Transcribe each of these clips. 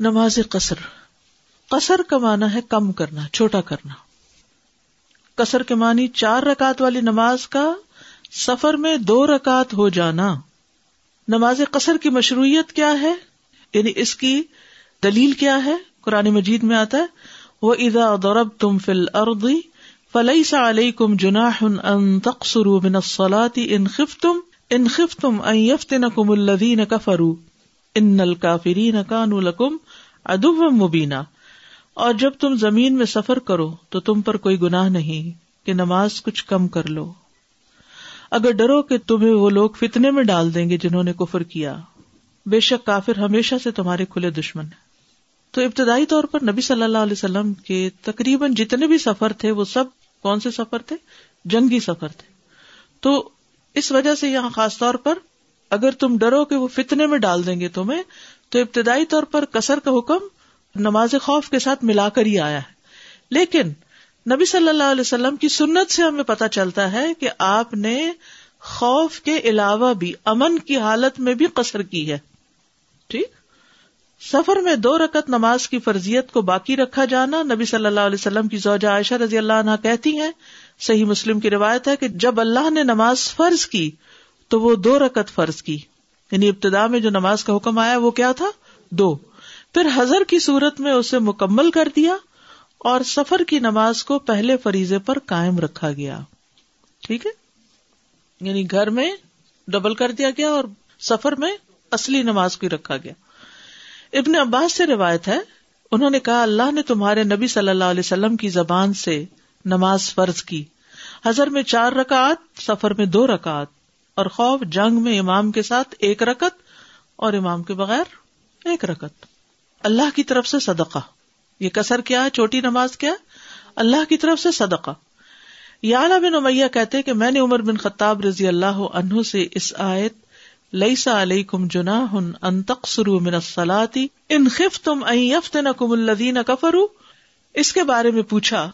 نماز قصر۔ قصر کا معنی ہے کم کرنا، چھوٹا کرنا۔ قصر کے معنی چار رکعت والی نماز کا سفر میں دو رکعت ہو جانا۔ نماز قصر کی مشروعیت کیا ہے؟ یعنی اس کی دلیل کیا ہے؟ قرآن مجید میں آتا ہے وہ ادا دورب تم فل اردی فلئی سا علیہ کم جناح ان تقسرو بن سلاتی ان خف تم ان خف تم ایفت نقم الدین کفرو ان الکافری نقان الکم ادب مبینہ اور جب تم زمین میں سفر کرو تو تم پر کوئی گناہ نہیں کہ نماز کچھ کم کر لو۔ اگر ڈرو کہ تمہیں وہ لوگ فتنے میں ڈال دیں گے جنہوں نے کفر کیا۔ بے شک کافر ہمیشہ سے تمہارے کھلے دشمن۔ ہیں تو ابتدائی طور پر نبی صلی اللہ علیہ وسلم کے تقریباً جتنے بھی سفر تھے وہ سب کون سے سفر تھے؟ جنگی سفر تھے۔ تو اس وجہ سے یہاں خاص طور پر اگر تم ڈرو کہ وہ فتنے میں ڈال دیں گے تمہیں، تو ابتدائی طور پر کسر کا حکم نماز خوف کے ساتھ ملا کر ہی آیا ہے۔ لیکن نبی صلی اللہ علیہ وسلم کی سنت سے ہمیں پتا چلتا ہے کہ آپ نے خوف کے علاوہ بھی امن کی حالت میں بھی قصر کی ہے۔ ٹھیک؟ سفر میں دو رکت نماز کی فرضیت کو باقی رکھا جانا نبی صلی اللہ علیہ وسلم کی زوجہ عائشہ رضی اللہ عنہ کہتی ہیں۔ صحیح مسلم کی روایت ہے کہ جب اللہ نے نماز فرض کی تو وہ دو رکت فرض کی۔ یعنی ابتدا میں جو نماز کا حکم آیا وہ کیا تھا؟ دو۔ پھر حضر کی صورت میں اسے مکمل کر دیا اور سفر کی نماز کو پہلے فریضے پر قائم رکھا گیا۔ ٹھیک ہے؟ یعنی گھر میں ڈبل کر دیا گیا اور سفر میں اصلی نماز کو رکھا گیا۔ ابن عباس سے روایت ہے، انہوں نے کہا، اللہ نے تمہارے نبی صلی اللہ علیہ وسلم کی زبان سے نماز فرض کی۔ حضر میں چار رکعت، سفر میں دو رکعت۔ اور خوف جنگ میں امام کے ساتھ ایک رکت اور امام کے بغیر ایک رکت۔ اللہ کی طرف سے صدقہ۔ یہ کسر کیا ہے؟ چھوٹی نماز کیا اللہ کی طرف سے صدقہ۔ یا بن امیہ کہتے کہ میں نے عمر بن خطاب رضی اللہ عنہ سے اس آیت لئیسا علیہ کم جنا ہن ان تقسرو من الصلاتی ان خف تم یفتنکم الذین کفرو اس کے بارے میں پوچھا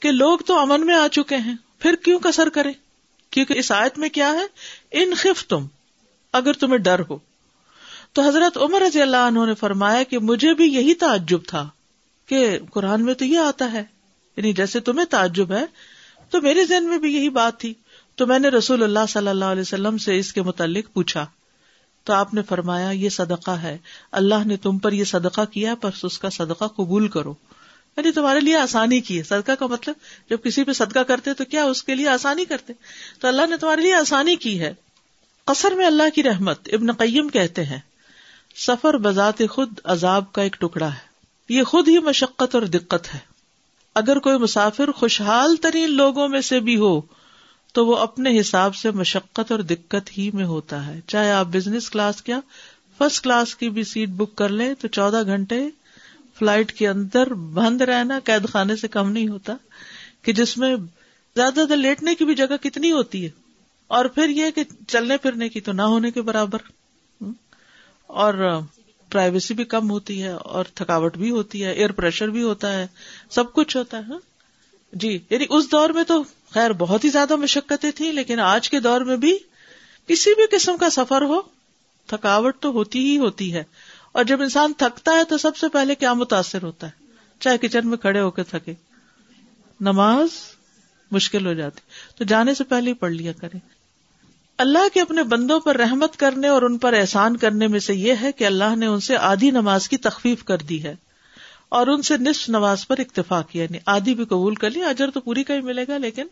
کہ لوگ تو امن میں آ چکے ہیں، پھر کیوں کسر کرے؟ کیونکہ اس آیت میں کیا ہے؟ ان خف تم، اگر تمہیں ڈر ہو۔ تو حضرت عمر رضی اللہ عنہ نے فرمایا کہ مجھے بھی یہی تعجب تھا کہ قرآن میں تو یہ آتا ہے یعنی جیسے تمہیں تعجب ہے، تو میرے ذہن میں بھی یہی بات تھی۔ تو میں نے رسول اللہ صلی اللہ علیہ وسلم سے اس کے متعلق پوچھا۔ تو آپ نے فرمایا، یہ صدقہ ہے۔ اللہ نے تم پر یہ صدقہ کیا پر اس کا صدقہ قبول کرو۔ یعنی تمہارے لیے آسانی کی ہے۔ صدقہ کا مطلب جب کسی پہ صدقہ کرتے تو کیا اس کے لیے آسانی کرتے تو اللہ نے تمہارے لیے آسانی کی ہے۔ قصر میں اللہ کی رحمت، ابن قیم کہتے ہیں، سفر بذات خود عذاب کا ایک ٹکڑا ہے۔ یہ خود ہی مشقت اور دقت ہے۔ اگر کوئی مسافر خوشحال ترین لوگوں میں سے بھی ہو، تو وہ اپنے حساب سے مشقت اور دقت ہی میں ہوتا ہے۔ چاہے آپ بزنس کلاس کیا، فرسٹ کلاس کی بھی سیٹ بک کر لیں تو چودہ گھنٹے فلائٹ کے اندر بند رہنا قید خانے سے کم نہیں ہوتا، کہ جس میں زیادہ زیادہ لیٹنے کی بھی جگہ کتنی ہوتی ہے، اور پھر یہ کہ چلنے پھرنے کی تو نہ ہونے کے برابر۔ اور پرائیویسی بھی کم ہوتی ہے، اور تھکاوٹ بھی ہوتی ہے، ایئر پریشر بھی ہوتا ہے، سب کچھ ہوتا ہے۔ جی یعنی اس دور میں تو خیر بہت ہی زیادہ مشقتیں تھیں، لیکن آج کے دور میں بھی کسی بھی قسم کا سفر ہو، تھکاوٹ تو ہوتی ہی ہوتی ہے۔ اور جب انسان تھکتا ہے تو سب سے پہلے کیا متاثر ہوتا ہے؟ چاہے کچن میں کھڑے ہو کے تھکے۔ نماز مشکل ہو جاتی۔ تو جانے سے پہلے ہی پڑھ لیا کرے اللہ کے اپنے بندوں پر رحمت کرنے اور ان پر احسان کرنے میں سے یہ ہے کہ اللہ نے ان سے آدھی نماز کی تخفیف کر دی ہے اور ان سے نصف نماز پر اکتفا کیا۔ یعنی آدھی بھی قبول کر لی، اجر تو پوری کا ہی ملے گا، لیکن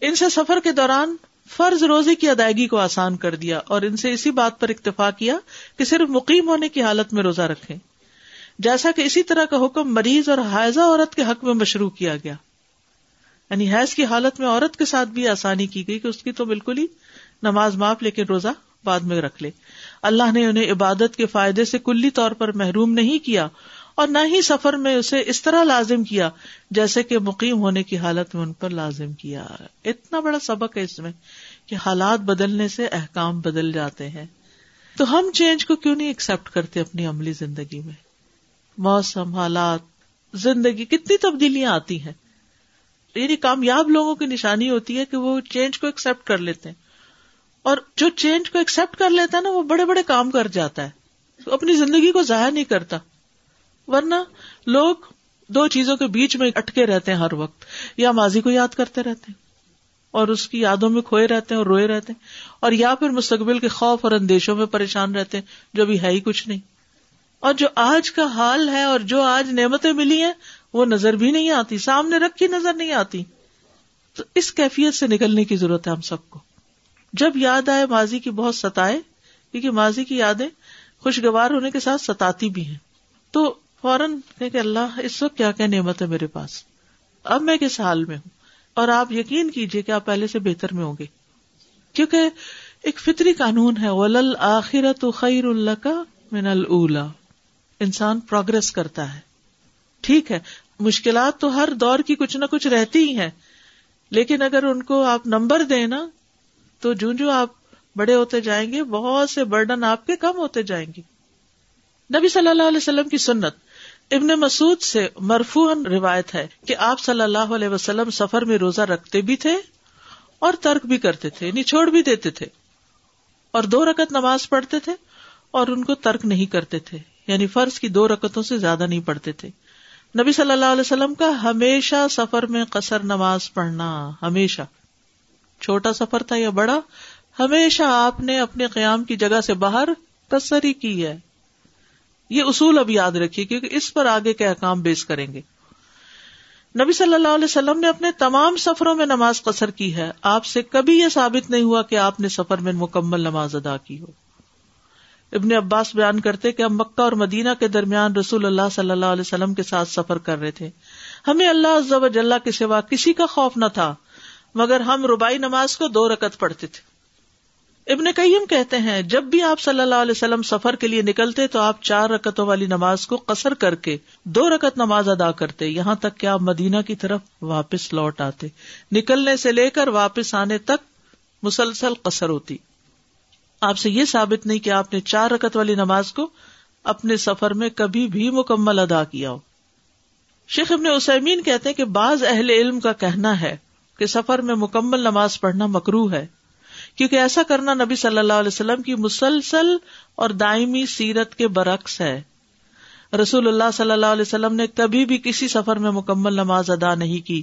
ان سے سفر کے دوران فرض روزی کی ادائیگی کو آسان کر دیا اور ان سے اسی بات پر اکتفا کیا کہ صرف مقیم ہونے کی حالت میں روزہ رکھیں۔ جیسا کہ اسی طرح کا حکم مریض اور حائزہ عورت کے حق میں مشروع کیا گیا۔ یعنی حیض کی حالت میں عورت کے ساتھ بھی آسانی کی گئی کہ اس کی تو بالکل ہی نماز معاف لیکن روزہ بعد میں رکھ لے۔ اللہ نے انہیں عبادت کے فائدے سے کلی طور پر محروم نہیں کیا اور نہ ہی سفر میں اسے اس طرح لازم کیا جیسے کہ مقیم ہونے کی حالت میں ان پر لازم کیا۔ اتنا بڑا سبق ہے اس میں کہ حالات بدلنے سے احکام بدل جاتے ہیں۔ تو ہم چینج کو کیوں نہیں ایکسپٹ کرتے اپنی عملی زندگی میں؟ موسم، حالات، زندگی، کتنی تبدیلیاں آتی ہیں۔ یعنی کامیاب لوگوں کی نشانی ہوتی ہے کہ وہ چینج کو ایکسپٹ کر لیتے ہیں۔ اور جو چینج کو ایکسپٹ کر لیتا ہے نا، وہ بڑے بڑے کام کر جاتا ہے۔ اپنی زندگی کو ضائع نہیں کرتا۔ ورنہ لوگ دو چیزوں کے بیچ میں اٹکے رہتے ہیں ہر وقت، یا ماضی کو یاد کرتے رہتے ہیں، اور اس کی یادوں میں کھوئے رہتے ہیں اور روئے رہتے ہیں، اور یا پھر مستقبل کے خوف اور اندیشوں میں پریشان رہتے ہیں، جو بھی ہے ہی کچھ نہیں۔ اور جو آج کا حال ہے اور جو آج نعمتیں ملی ہیں، وہ نظر بھی نہیں آتی، سامنے رکھی نظر نہیں آتی۔ تو اس کیفیت سے نکلنے کی ضرورت ہے ہم سب کو۔ جب یاد آئے ماضی کی بہت ستائے کیونکہ ماضی کی یادیں خوشگوار ہونے کے ساتھ ستاتی بھی ہیں۔ تو فوراً کہ اللہ، اس وقت کیا کیا نعمت ہے میرے پاس؟ اب میں کس حال میں ہوں؟ اور آپ یقین کیجیے کہ آپ پہلے سے بہتر میں ہوں گے۔ کیونکہ ایک فطری قانون ہے ولل آخرت خیر اللہ کا من اللہ انسان پروگرس کرتا ہے۔ ٹھیک ہے، مشکلات تو ہر دور کی کچھ نہ کچھ رہتی ہی ہیں۔ لیکن اگر ان کو آپ نمبر دیں نا، تو جو جو آپ بڑے ہوتے جائیں گے، بہت سے برڈن آپ کے کم ہوتے جائیں گے۔ نبی صلی اللہ علیہ وسلم کی سنت ابن مسعود سے مرفوع روایت ہے کہ آپ صلی اللہ علیہ وسلم سفر میں روزہ رکھتے بھی تھے اور ترک بھی کرتے تھے یعنی چھوڑ بھی دیتے تھے اور دو رکت نماز پڑھتے تھے اور ان کو ترک نہیں کرتے تھے یعنی فرض کی دو رکتوں سے زیادہ نہیں پڑھتے تھے۔ نبی صلی اللہ علیہ وسلم کا ہمیشہ سفر میں قصر نماز پڑھنا، ہمیشہ۔ چھوٹا سفر تھا یا بڑا، ہمیشہ آپ نے اپنے قیام کی جگہ سے باہر قصر ہی کی ہے۔ یہ اصول اب یاد رکھیے کیونکہ اس پر آگے کے احکام بیس کریں گے۔ نبی صلی اللہ علیہ وسلم نے اپنے تمام سفروں میں نماز قصر کی ہے۔ آپ سے کبھی یہ ثابت نہیں ہوا کہ آپ نے سفر میں مکمل نماز ادا کی ہو۔ ابن عباس بیان کرتے کہ ہم مکہ اور مدینہ کے درمیان رسول اللہ صلی اللہ علیہ وسلم کے ساتھ سفر کر رہے تھے۔ ہمیں اللہ عز و جل کے سوا کسی کا خوف نہ تھا، مگر ہم ربائی نماز کو دو رکت پڑھتے تھے۔ ابن قیم کہتے ہیں، جب بھی آپ صلی اللہ علیہ وسلم سفر کے لیے نکلتے تو آپ چار رکتوں والی نماز کو قصر کر کے دو رکت نماز ادا کرتے، یہاں تک کہ آپ مدینہ کی طرف واپس لوٹ آتے۔ نکلنے سے لے کر واپس آنے تک مسلسل قصر ہوتی۔ آپ سے یہ ثابت نہیں کہ آپ نے چار رکت والی نماز کو اپنے سفر میں کبھی بھی مکمل ادا کیا ہو۔ شیخ ابن اسمین کہتے ہیں کہ بعض اہل علم کا کہنا ہے کہ سفر میں مکمل نماز پڑھنا مکرو ہے۔ کیونکہ ایسا کرنا نبی صلی اللہ علیہ وسلم کی مسلسل اور دائمی سیرت کے برعکس ہے۔ رسول اللہ صلی اللہ علیہ وسلم نے کبھی بھی کسی سفر میں مکمل نماز ادا نہیں کی۔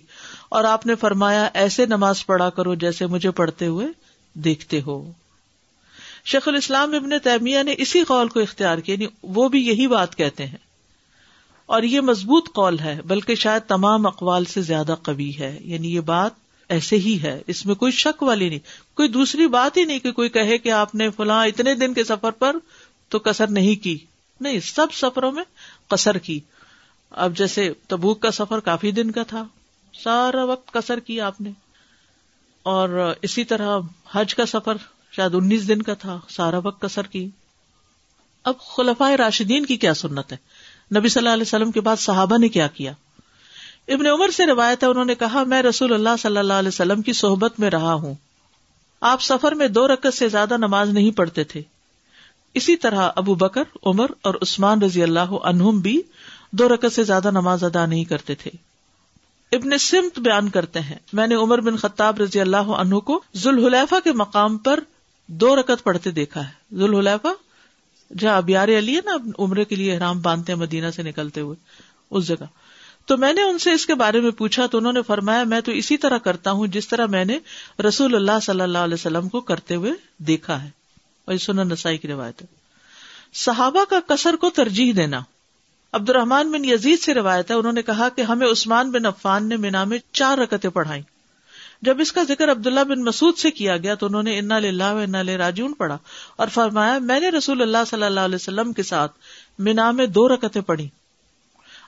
اور آپ نے فرمایا، ایسے نماز پڑھا کرو جیسے مجھے پڑھتے ہوئے دیکھتے ہو۔ شیخ الاسلام ابن تیمیہ نے اسی قول کو اختیار کیا یعنی وہ بھی یہی بات کہتے ہیں۔ اور یہ مضبوط قول ہے، بلکہ شاید تمام اقوال سے زیادہ قوی ہے۔ یعنی یہ بات ایسے ہی ہے، اس میں کوئی شک والی نہیں۔ کوئی دوسری بات ہی نہیں کہ کوئی کہے کہ آپ نے فلاں اتنے دن کے سفر پر تو کسر نہیں کی۔ نہیں، سب سفروں میں کسر کی۔ اب جیسے تبوک کا سفر کافی دن کا تھا۔ سارا وقت کسر کی آپ نے۔ اور اسی طرح حج کا سفر شاید انیس دن کا تھا، سارا وقت کسر کی۔ اب خلفائے راشدین کی کیا سنت ہے نبی صلی اللہ علیہ وسلم کے بعد صحابہ نے کیا کیا؟ ابن عمر سے روایت ہے، انہوں نے کہا، میں رسول اللہ صلی اللہ علیہ وسلم کی صحبت میں رہا ہوں۔ آپ سفر میں دو رکت سے زیادہ نماز نہیں پڑھتے تھے۔ اسی طرح ابو بکر، عمر اور عثمان رضی اللہ عنہم بھی دو رکت سے زیادہ نماز ادا نہیں کرتے تھے۔ ابن سمت بیان کرتے ہیں، میں نے عمر بن خطاب رضی اللہ عنہ کو ذوالحلیفہ کے مقام پر دو رکت پڑھتے دیکھا ہے۔ ذوالحلیفہ، جہاں ابیار علی ہے نا عمرے کے لیے احرام باندھتے ہیں مدینہ سے نکلتے ہوئے، اس جگہ۔ تو میں نے ان سے اس کے بارے میں پوچھا تو انہوں نے فرمایا میں تو اسی طرح کرتا ہوں جس طرح میں نے رسول اللہ صلی اللہ علیہ وسلم کو کرتے ہوئے دیکھا ہے۔ اور سنن نسائی کی روایت ہے۔ صحابہ کا کثر کو ترجیح دینا۔ عبد الرحمان بن یزید سے روایت ہے، انہوں نے کہا کہ ہمیں عثمان بن عفان نے مینا میں چار رکتیں پڑھائی جب اس کا ذکر عبداللہ بن مسعود سے کیا گیا تو انہوں نے انا للہ و انا راجون پڑھا اور فرمایا میں نے رسول اللہ صلی اللہ علیہ وسلم کے ساتھ مینا میں دو رکتیں پڑھی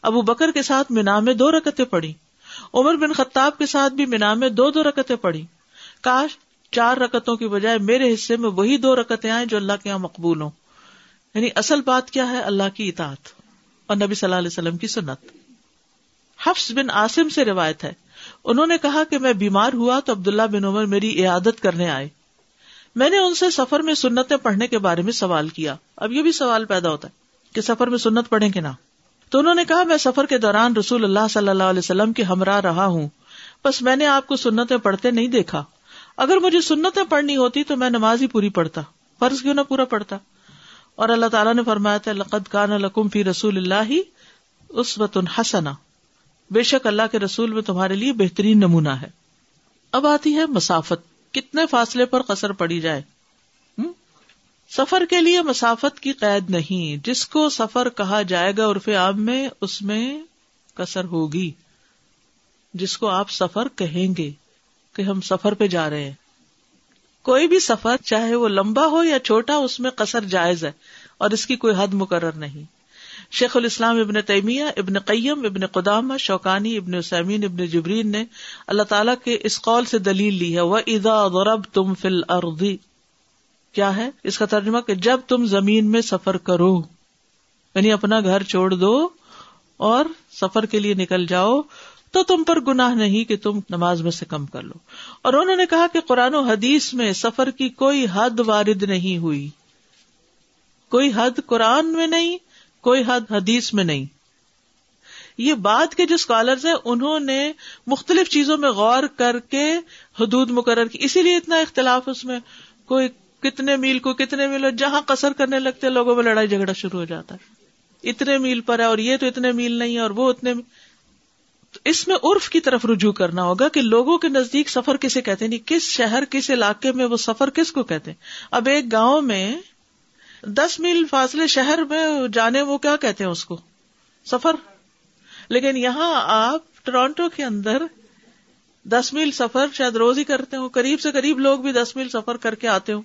ابو بکر کے ساتھ مینا میں دو رکتیں پڑی، عمر بن خطاب کے ساتھ بھی مینا میں دو دو رکتیں پڑی۔ کاش چار رکتوں کی بجائے میرے حصے میں وہی دو رکتیں آئیں جو اللہ کے یہاں مقبول ہوں۔ یعنی اصل بات کیا ہے؟ اللہ کی اطاعت اور نبی صلی اللہ علیہ وسلم کی سنت۔ حفظ بن آسم سے روایت ہے۔ انہوں نے کہا کہ میں بیمار ہوا تو عبداللہ بن عمر میری عیادت کرنے آئے۔ میں نے ان سے سفر میں سنتیں پڑھنے کے بارے میں سوال کیا۔ اب یہ بھی سوال پیدا ہوتا ہے کہ سفر میں سنت پڑھیں کہ نہ؟ تو انہوں نے کہا، میں سفر کے دوران رسول اللہ صلی اللہ علیہ وسلم کے ہمراہ رہا ہوں۔ بس میں نے آپ کو سنتیں پڑھتے نہیں دیکھا۔ اگر مجھے سنتیں پڑھنی ہوتی تو میں نماز ہی پوری پڑھتا۔ فرض کیوں نہ پورا پڑھتا؟ اور اللہ تعالیٰ نے فرمایا تھا، لقد کان لکم فی رسول اللہ اس وطن حسنا بے شک اللہ کے رسول میں تمہارے لیے بہترین نمونہ ہے۔ اب آتی ہے مسافت۔ کتنے فاصلے پر قصر پڑی جائے؟ سفر کے لیے مسافت کی قید نہیں۔ جس کو سفر کہا جائے گا عرف عام میں، اس میں کسر ہوگی۔ جس کو آپ سفر کہیں گے کہ ہم سفر پہ جا رہے ہیں۔ کوئی بھی سفر، چاہے وہ لمبا ہو یا چھوٹا، اس میں قصر جائز ہے اور اس کی کوئی حد مقرر نہیں۔ شیخ الاسلام ابن تیمیہ، ابن قیم، ابن قدامہ شوقانی ابن سیمین، ابن جبرین نے اللہ تعالیٰ کے اس قول سے دلیل لی ہے۔ وہ ادا غرب تم فل اردی کیا ہے؟ اس کا ترجمہ کہ جب تم زمین میں سفر کرو یعنی اپنا گھر چھوڑ دو اور سفر کے لیے نکل جاؤ، تو تم پر گناہ نہیں کہ تم نماز میں سے کم کر لو۔ اور انہوں نے کہا کہ قرآن و حدیث میں سفر کی کوئی حد وارد نہیں ہوئی۔ کوئی حد قرآن میں نہیں، کوئی حد حدیث میں نہیں۔ یہ بات کے جو اسکالرز ہیں، انہوں نے مختلف چیزوں میں غور کر کے حدود مقرر کی۔ اسی لیے اتنا اختلاف اس میں۔ کوئی کتنے میل کو کتنے میل جہاں قصر کرنے لگتے لوگوں میں لڑائی جھگڑا شروع ہو جاتا ہے۔ اتنے میل پر ہے اور یہ تو اتنے میل نہیں ہے اور وہ اتنے تو اس میں عرف کی طرف رجوع کرنا ہوگا کہ لوگوں کے نزدیک سفر کسے کہتے ہیں، کس شہر، کس علاقے میں وہ سفر کس کو کہتے ہیں۔ اب ایک گاؤں میں دس میل فاصلے شہر میں جانے وہ کیا کہتے ہیں اس کو؟ سفر۔ لیکن یہاں آپ ٹورانٹو کے اندر دس میل سفر شاید روز ہی کرتے ہو قریب سے قریب لوگ بھی دس میل سفر کر کے آتے ہو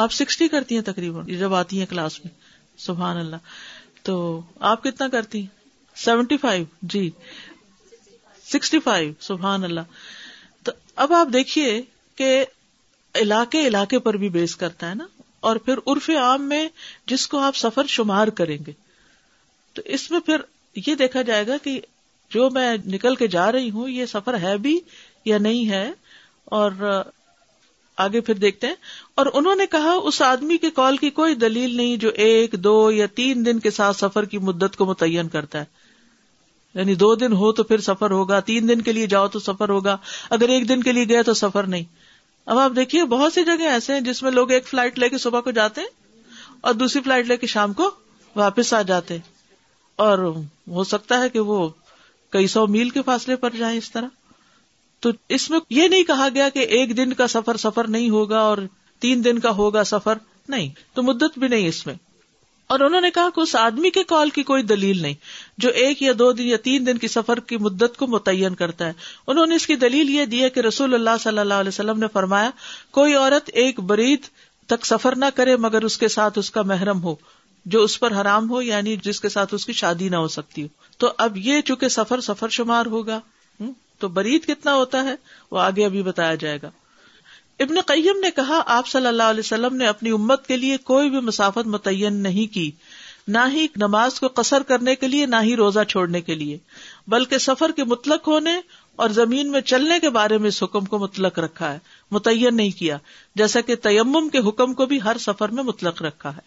آپ سکسٹی کرتی ہیں تقریباً جب آتی ہیں کلاس میں، سبحان اللہ۔ تو آپ کتنا کرتی ہیں؟ Seventy five. جی۔ Sixty five. سبحان اللہ۔ تو اب آپ دیکھیے کہ علاقے علاقے پر بھی بیس کرتا ہے نا۔ اور پھر عرف عام میں جس کو آپ سفر شمار کریں گے۔ تو اس میں پھر یہ دیکھا جائے گا کہ جو میں نکل کے جا رہی ہوں، یہ سفر ہے بھی یا نہیں ہے؟ اور آگے پھر دیکھتے ہیں۔ اور انہوں نے کہا، اس آدمی کے کال کی کوئی دلیل نہیں جو ایک، دو یا تین دن کے ساتھ سفر کی مدت کو متعین کرتا ہے۔ یعنی دو دن ہو تو پھر سفر ہوگا، تین دن کے لیے جاؤ تو سفر ہوگا، اگر ایک دن کے لیے گئے تو سفر نہیں۔ اب آپ دیکھیے، بہت سی جگہ ایسے ہیں جس میں لوگ ایک فلائٹ لے کے صبح کو جاتے ہیں اور دوسری فلائٹ لے کے شام کو واپس آ جاتے اور ہو سکتا ہے کہ وہ کئی سو میل کے فاصلے پر جائیں اس طرح۔ تو اس میں یہ نہیں کہا گیا کہ ایک دن کا سفر سفر نہیں ہوگا اور تین دن کا ہوگا سفر نہیں، تو مدت بھی نہیں اس میں۔ اور انہوں نے کہا کہ اس آدمی کے کال کی کوئی دلیل نہیں، جو ایک یا دو دن یا تین دن کی سفر کی مدت کو متعین کرتا ہے۔ انہوں نے اس کی دلیل یہ دی ہے کہ رسول اللہ صلی اللہ علیہ وسلم نے فرمایا، کوئی عورت ایک برید تک سفر نہ کرے مگر اس کے ساتھ اس کا محرم ہو، جو اس پر حرام ہو یعنی جس کے ساتھ اس کی شادی نہ ہو سکتی ہو۔ تو اب یہ چونکہ سفر سفر شمار ہوگا تو برید کتنا ہوتا ہے؟ وہ آگے ابھی بتایا جائے گا۔ ابن قیم نے کہا، آپ صلی اللہ علیہ وسلم نے اپنی امت کے لیے کوئی بھی مسافت متعین نہیں کی، نہ ہی نماز کو قصر کرنے کے لیے، نہ ہی روزہ چھوڑنے کے لیے، بلکہ سفر کے مطلق ہونے اور زمین میں چلنے کے بارے میں اس حکم کو مطلق رکھا ہے۔ متعین نہیں کیا، جیسا کہ تیمم کے حکم کو بھی ہر سفر میں مطلق رکھا ہے۔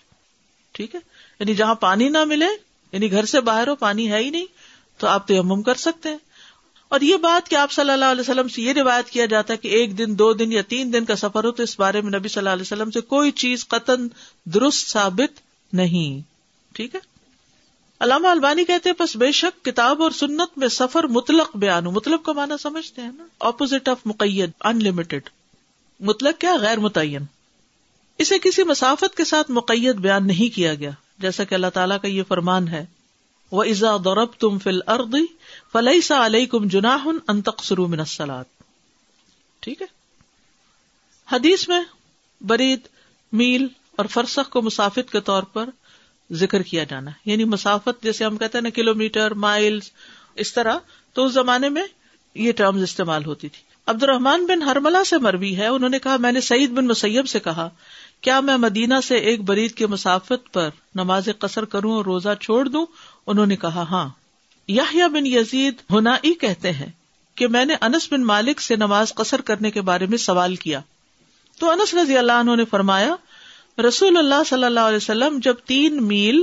ٹھیک ہے؟ یعنی جہاں پانی نہ ملے یعنی گھر سے باہر ہو، پانی ہے ہی نہیں، تو آپ تیمم کر سکتے ہیں۔ اور یہ بات کہ آپ صلی اللہ علیہ وسلم سے یہ روایت کیا جاتا ہے کہ ایک دن، دو دن یا تین دن کا سفر ہو تو اس بارے میں نبی صلی اللہ علیہ وسلم سے کوئی چیز قطن درست ثابت نہیں۔ ٹھیک ہے؟ علامہ البانی کہتے ہیں بس بے شک کتاب اور سنت میں سفر مطلق بیان مطلب کا معنی سمجھتے ہیں نا؟ اپوزٹ آف مقید ان لمیٹڈ مطلب کیا؟ غیر متعین۔ اسے کسی مسافت کے ساتھ مقید بیان نہیں کیا گیا۔ جیسا کہ اللہ تعالیٰ کا یہ فرمان ہے۔ وہ ازا دورب تم فل ارد فلئی سا علیہ کم جناح انتقسرو منسلات ٹھیک ہے؟ حدیث میں برید، میل اور فرسخ کو مسافت کے طور پر ذکر کیا جانا یعنی مسافت جیسے ہم کہتے ہیں نا کلو میٹر مائلس اس طرح۔ تو اس زمانے میں یہ ٹرمز استعمال ہوتی تھی۔ عبد الرحمان بن ہرملا سے مروی ہے، انہوں نے کہا، میں نے سعید بن مسیب سے کہا کیا میں مدینہ سے ایک برید کے مسافت پر نماز قصر کروں اور روزہ چھوڑ دوں؟ انہوں نے کہا ہاں۔ یا بن یزید ہونا کہتے ہیں کہ میں نے انس بن مالک سے نماز قصر کرنے کے بارے میں سوال کیا۔ تو انس رضی اللہ عنہ نے فرمایا، رسول اللہ صلی اللہ علیہ وسلم جب تین میل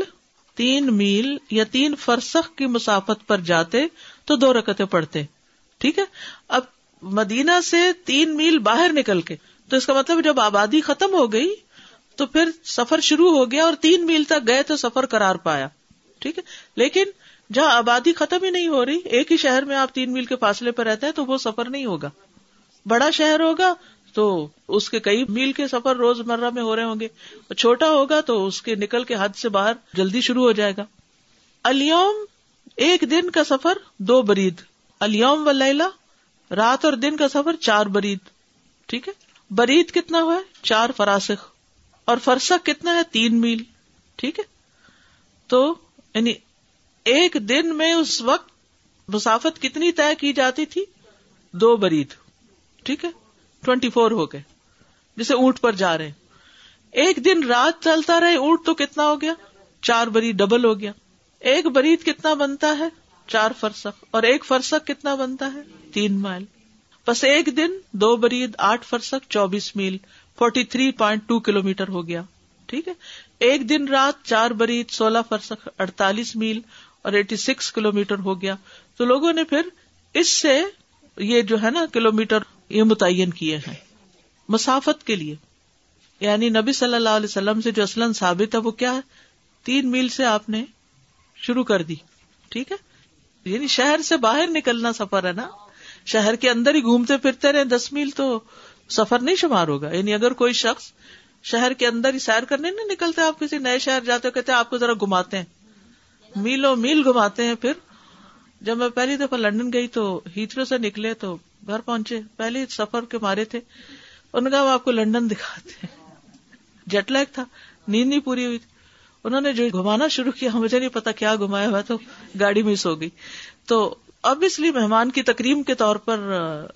تین میل یا تین فرسخ کی مسافت پر جاتے تو دو رکتے پڑھتے۔ ٹھیک ہے؟ اب مدینہ سے تین میل باہر نکل کے، تو اس کا مطلب جب آبادی ختم ہو گئی تو پھر سفر شروع ہو گیا اور تین میل تک گئے تو سفر کرار پایا۔ ٹھیک ہے؟ لیکن جہاں آبادی ختم ہی نہیں ہو رہی، ایک ہی شہر میں آپ تین میل کے فاصلے پر رہتے ہیں تو وہ سفر نہیں ہوگا۔ بڑا شہر ہوگا تو اس کے کئی میل کے سفر روز مرہ میں ہو رہے ہوں گے۔ چھوٹا ہوگا تو اس کے نکل کے حد سے باہر جلدی شروع ہو جائے گا۔ الوم ایک دن کا سفر دو برید۔ الوم و لیلا رات اور دن کا سفر چار برید۔ ٹھیک ہے؟ برید کتنا ہوا ہے؟ چار فراسخ۔ اور فرسخ کتنا ہے تین میل۔ ٹھیک ہے؟ تو یعنی ایک دن میں اس وقت مسافت کتنی طے کی جاتی تھی؟ دو برید۔ ٹھیک ہے؟ ٹوینٹی فور ہو گئے۔ جسے اونٹ پر جا رہے ہیں۔ ایک دن رات چلتا رہے، اونٹ تو کتنا ہو گیا؟ چار برید ڈبل ہو گیا۔ ایک برید کتنا بنتا ہے؟ چار فرسخ اور ایک فرسخ کتنا بنتا ہے؟ تین مائل۔ بس ایک دن، دو برید، آٹھ فرسخ چوبیس میل۔ Forty three point two kilometre ہو گیا۔ ٹھیک ہے؟ ایک دن رات چار برید سولہ فرسخ اڑتالیس میل اور ایٹی سکس کلو میٹر ہو گیا۔ تو لوگوں نے پھر اس سے یہ جو ہے نا کلو میٹر یہ متعین کیے ہیں۔ مسافت کے لیے۔ یعنی نبی صلی اللہ علیہ وسلم سے جو اسلم ثابت ہے وہ کیا ہے؟ تین میل سے آپ نے شروع کر دی۔ ٹھیک ہے؟ یعنی شہر سے باہر نکلنا سفر ہے نا۔ شہر کے اندر ہی گھومتے پھرتے رہے۔ دس میل تو سفر نہیں شمار ہوگا۔ یعنی اگر کوئی شخص شہر کے اندر ہی سیر کرنے نہیں نکلتے آپ کسی نئے شہر جاتے ہو، کہتے آپ کو ذرا گھماتے ہیں۔ میلوں میل گھماتے ہیں۔ پھر جب میں پہلی دفعہ لنڈن گئی تو ہیترو سے نکلے تو گھر پہنچے۔ پہلے سفر کے مارے تھے۔ ان کا وہ آپ کو لنڈن دکھاتے جٹ لیک تھا۔ نیند نہیں پوری ہوئی۔ تھی انہوں نے جو گھمانا شروع کیا، مجھے نہیں پتا کیا گھمایا ہوا تو گاڑی مس ہو گئی۔ تو اب اس لیے مہمان کی تقریم کے طور پر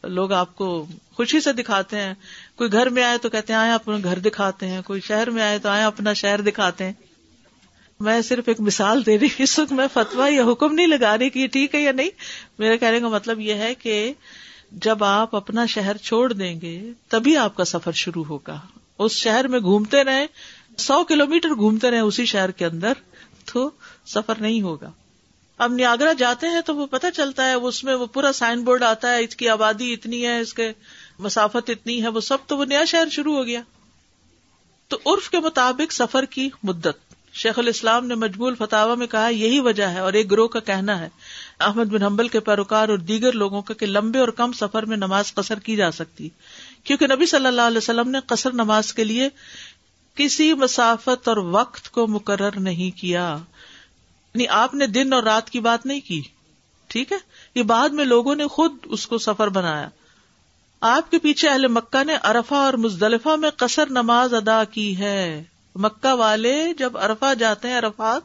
لوگ آپ کو خوشی سے دکھاتے ہیں۔ کوئی گھر میں آئے تو کہتے ہیں آئے اپنا گھر دکھاتے ہیں۔ کوئی شہر میں آئے تو آئے اپنا شہر دکھاتے ہیں۔ میں صرف ایک مثال دے رہی اس وقت، میں فتوا یا حکم نہیں لگا رہی کہ یہ ٹھیک ہے یا نہیں؟ میرے کہنے کا مطلب یہ ہے کہ جب آپ اپنا شہر چھوڑ دیں گے، تبھی آپ کا سفر شروع ہوگا۔ اس شہر میں گھومتے رہے سو کلو میٹر گھومتے رہے اسی شہر کے اندر، تو سفر نہیں ہوگا۔ اب نیاگرا جاتے ہیں تو وہ پتہ چلتا ہے اس میں وہ پورا سائن بورڈ آتا ہے، اس کی آبادی اتنی ہے، اس کے مسافت اتنی ہے، وہ سب تو وہ نیا شہر شروع ہو گیا۔ تو عرف کے مطابق سفر کی مدت۔ شیخ الاسلام نے مجبول فتح میں کہا، یہی وجہ ہے اور ایک گروہ کا کہنا ہے، احمد بن حنبل کے پیروکار اور دیگر لوگوں کا کہ لمبے اور کم سفر میں نماز قصر کی جا سکتی۔ کیونکہ نبی صلی اللہ علیہ وسلم نے قصر نماز کے لیے کسی مسافت اور وقت کو مقرر نہیں کیا۔ یعنی آپ نے دن اور رات کی بات نہیں کی۔ ٹھیک ہے؟ یہ بعد میں لوگوں نے خود اس کو سفر بنایا۔ آپ کے پیچھے اہل مکہ نے ارفا اور مزدلفہ میں قصر نماز ادا کی ہے۔ مکہ والے جب ارفا جاتے ہیں ارفات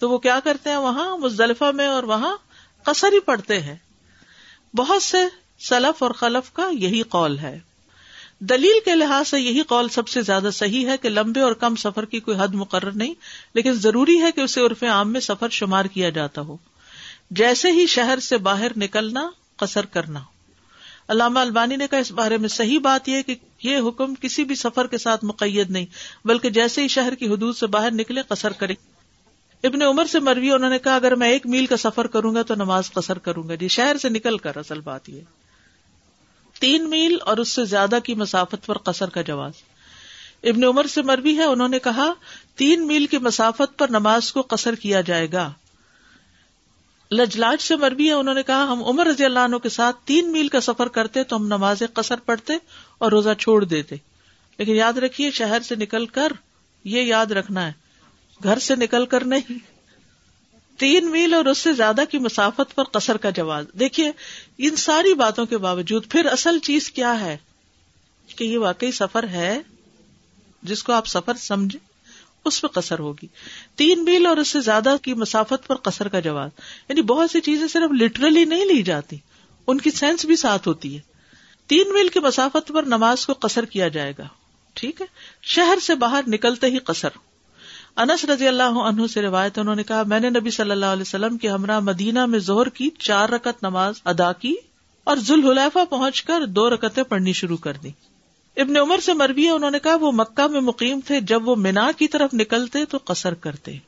تو وہ کیا کرتے ہیں وہاں؟ مزدلفہ میں اور وہاں قصر ہی پڑتے ہیں۔ بہت سے سلف اور خلف کا یہی قول ہے۔ دلیل کے لحاظ سے یہی قول سب سے زیادہ صحیح ہے کہ لمبے اور کم سفر کی کوئی حد مقرر نہیں، لیکن ضروری ہے کہ اسے عرف عام میں سفر شمار کیا جاتا ہو۔ جیسے ہی شہر سے باہر نکلنا، قصر کرنا۔ علامہ البانی نے کہا، اس بارے میں صحیح بات یہ کہ یہ حکم کسی بھی سفر کے ساتھ مقید نہیں، بلکہ جیسے ہی شہر کی حدود سے باہر نکلے، قصر کرے۔ ابن عمر سے مروی، انہوں نے کہا، اگر میں ایک میل کا سفر کروں گا تو نماز قصر کروں گا۔ جی شہر سے نکل کر، اصل بات یہ۔ تین میل اور اس سے زیادہ کی مسافت پر قصر کا جواز۔ ابن عمر سے مروی ہے، انہوں نے کہا، تین میل کی مسافت پر نماز کو قصر کیا جائے گا۔ لجلاج سے مربی ہے، انہوں نے کہا، ہم عمر رضی اللہ عنہ کے ساتھ تین میل کا سفر کرتے تو ہم نماز قصر پڑھتے اور روزہ چھوڑ دیتے۔ لیکن یاد رکھیے، شہر سے نکل کر یہ یاد رکھنا ہے، گھر سے نکل کر نہیں۔ تین میل اور اس سے زیادہ کی مسافت پر قصر کا جواز۔ دیکھیے، ان ساری باتوں کے باوجود پھر اصل چیز کیا ہے؟ کہ یہ واقعی سفر ہے جس کو آپ سفر سمجھے اس پہ قصر ہوگی۔ تین میل اور اس سے زیادہ کی مسافت پر قصر کا جواز۔ یعنی بہت سی چیزیں صرف لٹرلی نہیں لی جاتی، ان کی سینس بھی ساتھ ہوتی ہے۔ تین میل کی مسافت پر نماز کو قصر کیا جائے گا۔ ٹھیک ہے؟ شہر سے باہر نکلتے ہی قصر۔ انس رضی اللہ عنہ سے روایت انہوں نے کہا، میں نے نبی صلی اللہ علیہ وسلم کے ہمراہ مدینہ میں زہر کی چار رکت نماز ادا کی اور ذوالحلیفہ پہنچ کر دو رکتیں پڑھنی شروع کر دی۔ ابن عمر سے مربی ہے، انہوں نے کہا، وہ مکہ میں مقیم تھے، جب وہ مینا کی طرف نکلتے تو قصر کرتے۔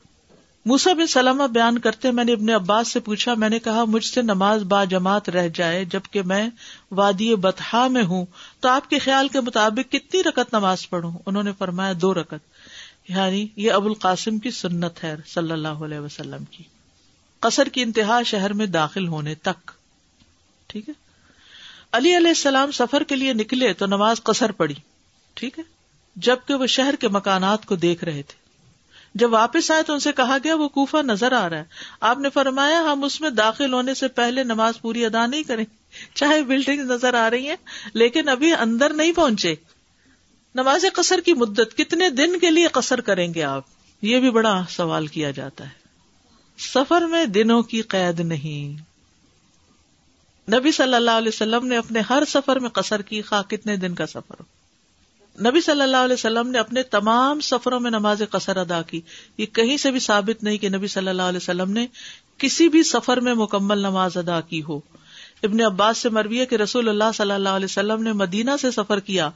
موسا بن سلامہ بیان کرتے، میں نے ابن عباس سے پوچھا، میں نے کہا، مجھ سے نماز با جماعت رہ جائے، جبکہ میں وادی بتہا میں ہوں، تو آپ کے خیال کے مطابق کتنی رکت نماز پڑھوں؟ انہوں نے فرمایا، دو رکت یعنی یہ ابو القاسم کی سنت ہے صلی اللہ علیہ وسلم کی۔ قصر کی انتہا شہر میں داخل ہونے تک۔ ٹھیک ہے؟ علی علیہ السلام سفر کے لیے نکلے تو نماز قصر پڑی ٹھیک ہے؟ جبکہ وہ شہر کے مکانات کو دیکھ رہے تھے۔ جب واپس آئے تو ان سے کہا گیا، وہ کوفہ نظر آ رہا ہے۔ آپ نے فرمایا، ہم اس میں داخل ہونے سے پہلے نماز پوری ادا نہیں کریں۔ چاہے بلڈنگ نظر آ رہی ہیں، لیکن ابھی اندر نہیں پہنچے۔ نماز قصر کی مدت کتنے دن کے لیے قصر کریں گے آپ؟ یہ بھی بڑا سوال کیا جاتا ہے۔ سفر میں دنوں کی قید نہیں۔ نبی صلی اللہ علیہ وسلم نے اپنے ہر سفر میں قصر کی، خواہ کتنے دن کا سفر ہو۔ نبی صلی اللہ علیہ وسلم نے اپنے تمام سفروں میں نماز قصر ادا کی۔ یہ کہیں سے بھی ثابت نہیں کہ نبی صلی اللہ علیہ وسلم نے کسی بھی سفر میں مکمل نماز ادا کی ہو۔ ابن عباس سے مروی ہے کہ رسول اللہ صلی اللہ علیہ وسلم نے مدینہ سے سفر کیا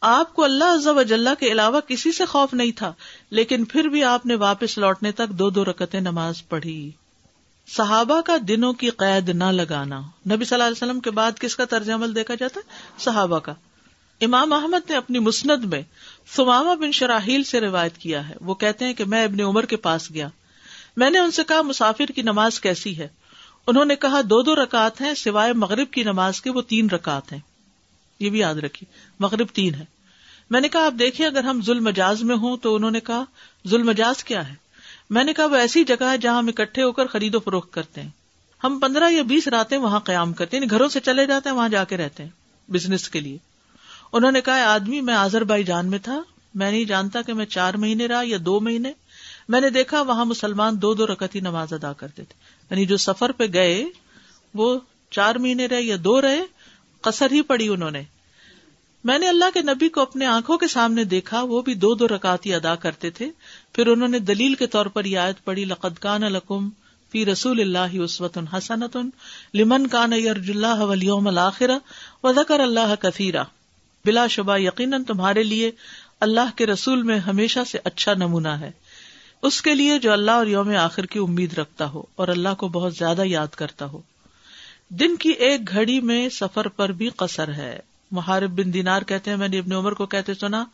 آپ کو اللہ عز و جلہ کے علاوہ کسی سے خوف نہیں تھا، لیکن پھر بھی آپ نے واپس لوٹنے تک دو دو رکتیں نماز پڑھی۔ صحابہ کا دنوں کی قید نہ لگانا۔ نبی صلی اللہ علیہ وسلم کے بعد کس کا طرز عمل دیکھا جاتا؟ ہے صحابہ کا۔ امام احمد نے اپنی مسند میں سماما بن شراہیل سے روایت کیا ہے۔ وہ کہتے ہیں کہ میں ابن عمر کے پاس گیا۔ میں نے ان سے کہا، مسافر کی نماز کیسی ہے؟ انہوں نے کہا، دو دو رکعت ہیں، سوائے مغرب کی نماز کے وہ تین رکعت ہیں۔ یہ بھی یاد رکھیے مغرب تین ہے۔ میں نے کہا، آپ دیکھیں، اگر ہم ظلم مجاز میں ہوں تو انہوں نے کہا ظلم مجاز کیا ہے؟ میں نے کہا، وہ ایسی جگہ ہے جہاں ہم اکٹھے ہو کر خرید و فروخت کرتے ہیں۔ ہم پندرہ یا بیس راتیں وہاں قیام کرتے ہیں یعنی گھروں سے چلے جاتے ہیں، وہاں جا کے رہتے ہیں، بزنس کے لیے۔ انہوں نے کہا آدمی، میں آزر بائی جان میں تھا، میں نہیں جانتا کہ میں چار مہینے رہا یا دو مہینے۔ میں نے دیکھا، وہاں مسلمان دو دو رکت ہی نماز ادا کرتے تھے۔ یعنی جو سفر پہ گئے، وہ چار مہینے رہے یا دو رہے قصر ہی پڑی انہوں نے۔ میں نے اللہ کے نبی کو اپنے آنکھوں کے سامنے دیکھا، وہ بھی دو دو رکاتی ادا کرتے تھے۔ پھر انہوں نے دلیل کے طور پر یہ آیت پڑھی، لقد کان الکم فی رسول اللہ عصوت حسنت لمن کان یرج اللہ ولیوم الآخر و ذکر اللہ کثیرہ۔ بلا شبہ یقیناً تمہارے لیے اللہ کے رسول میں ہمیشہ سے اچھا نمونہ ہے۔ اس کے لیے جو اللہ اور یوم آخر کی امید رکھتا ہو اور اللہ کو بہت زیادہ یاد کرتا ہو۔ دن کی ایک گھڑی میں سفر پر بھی قصر ہے۔ محارب بن دینار کہتے ہیں، میں نے ابن عمر کو کہتے سنا،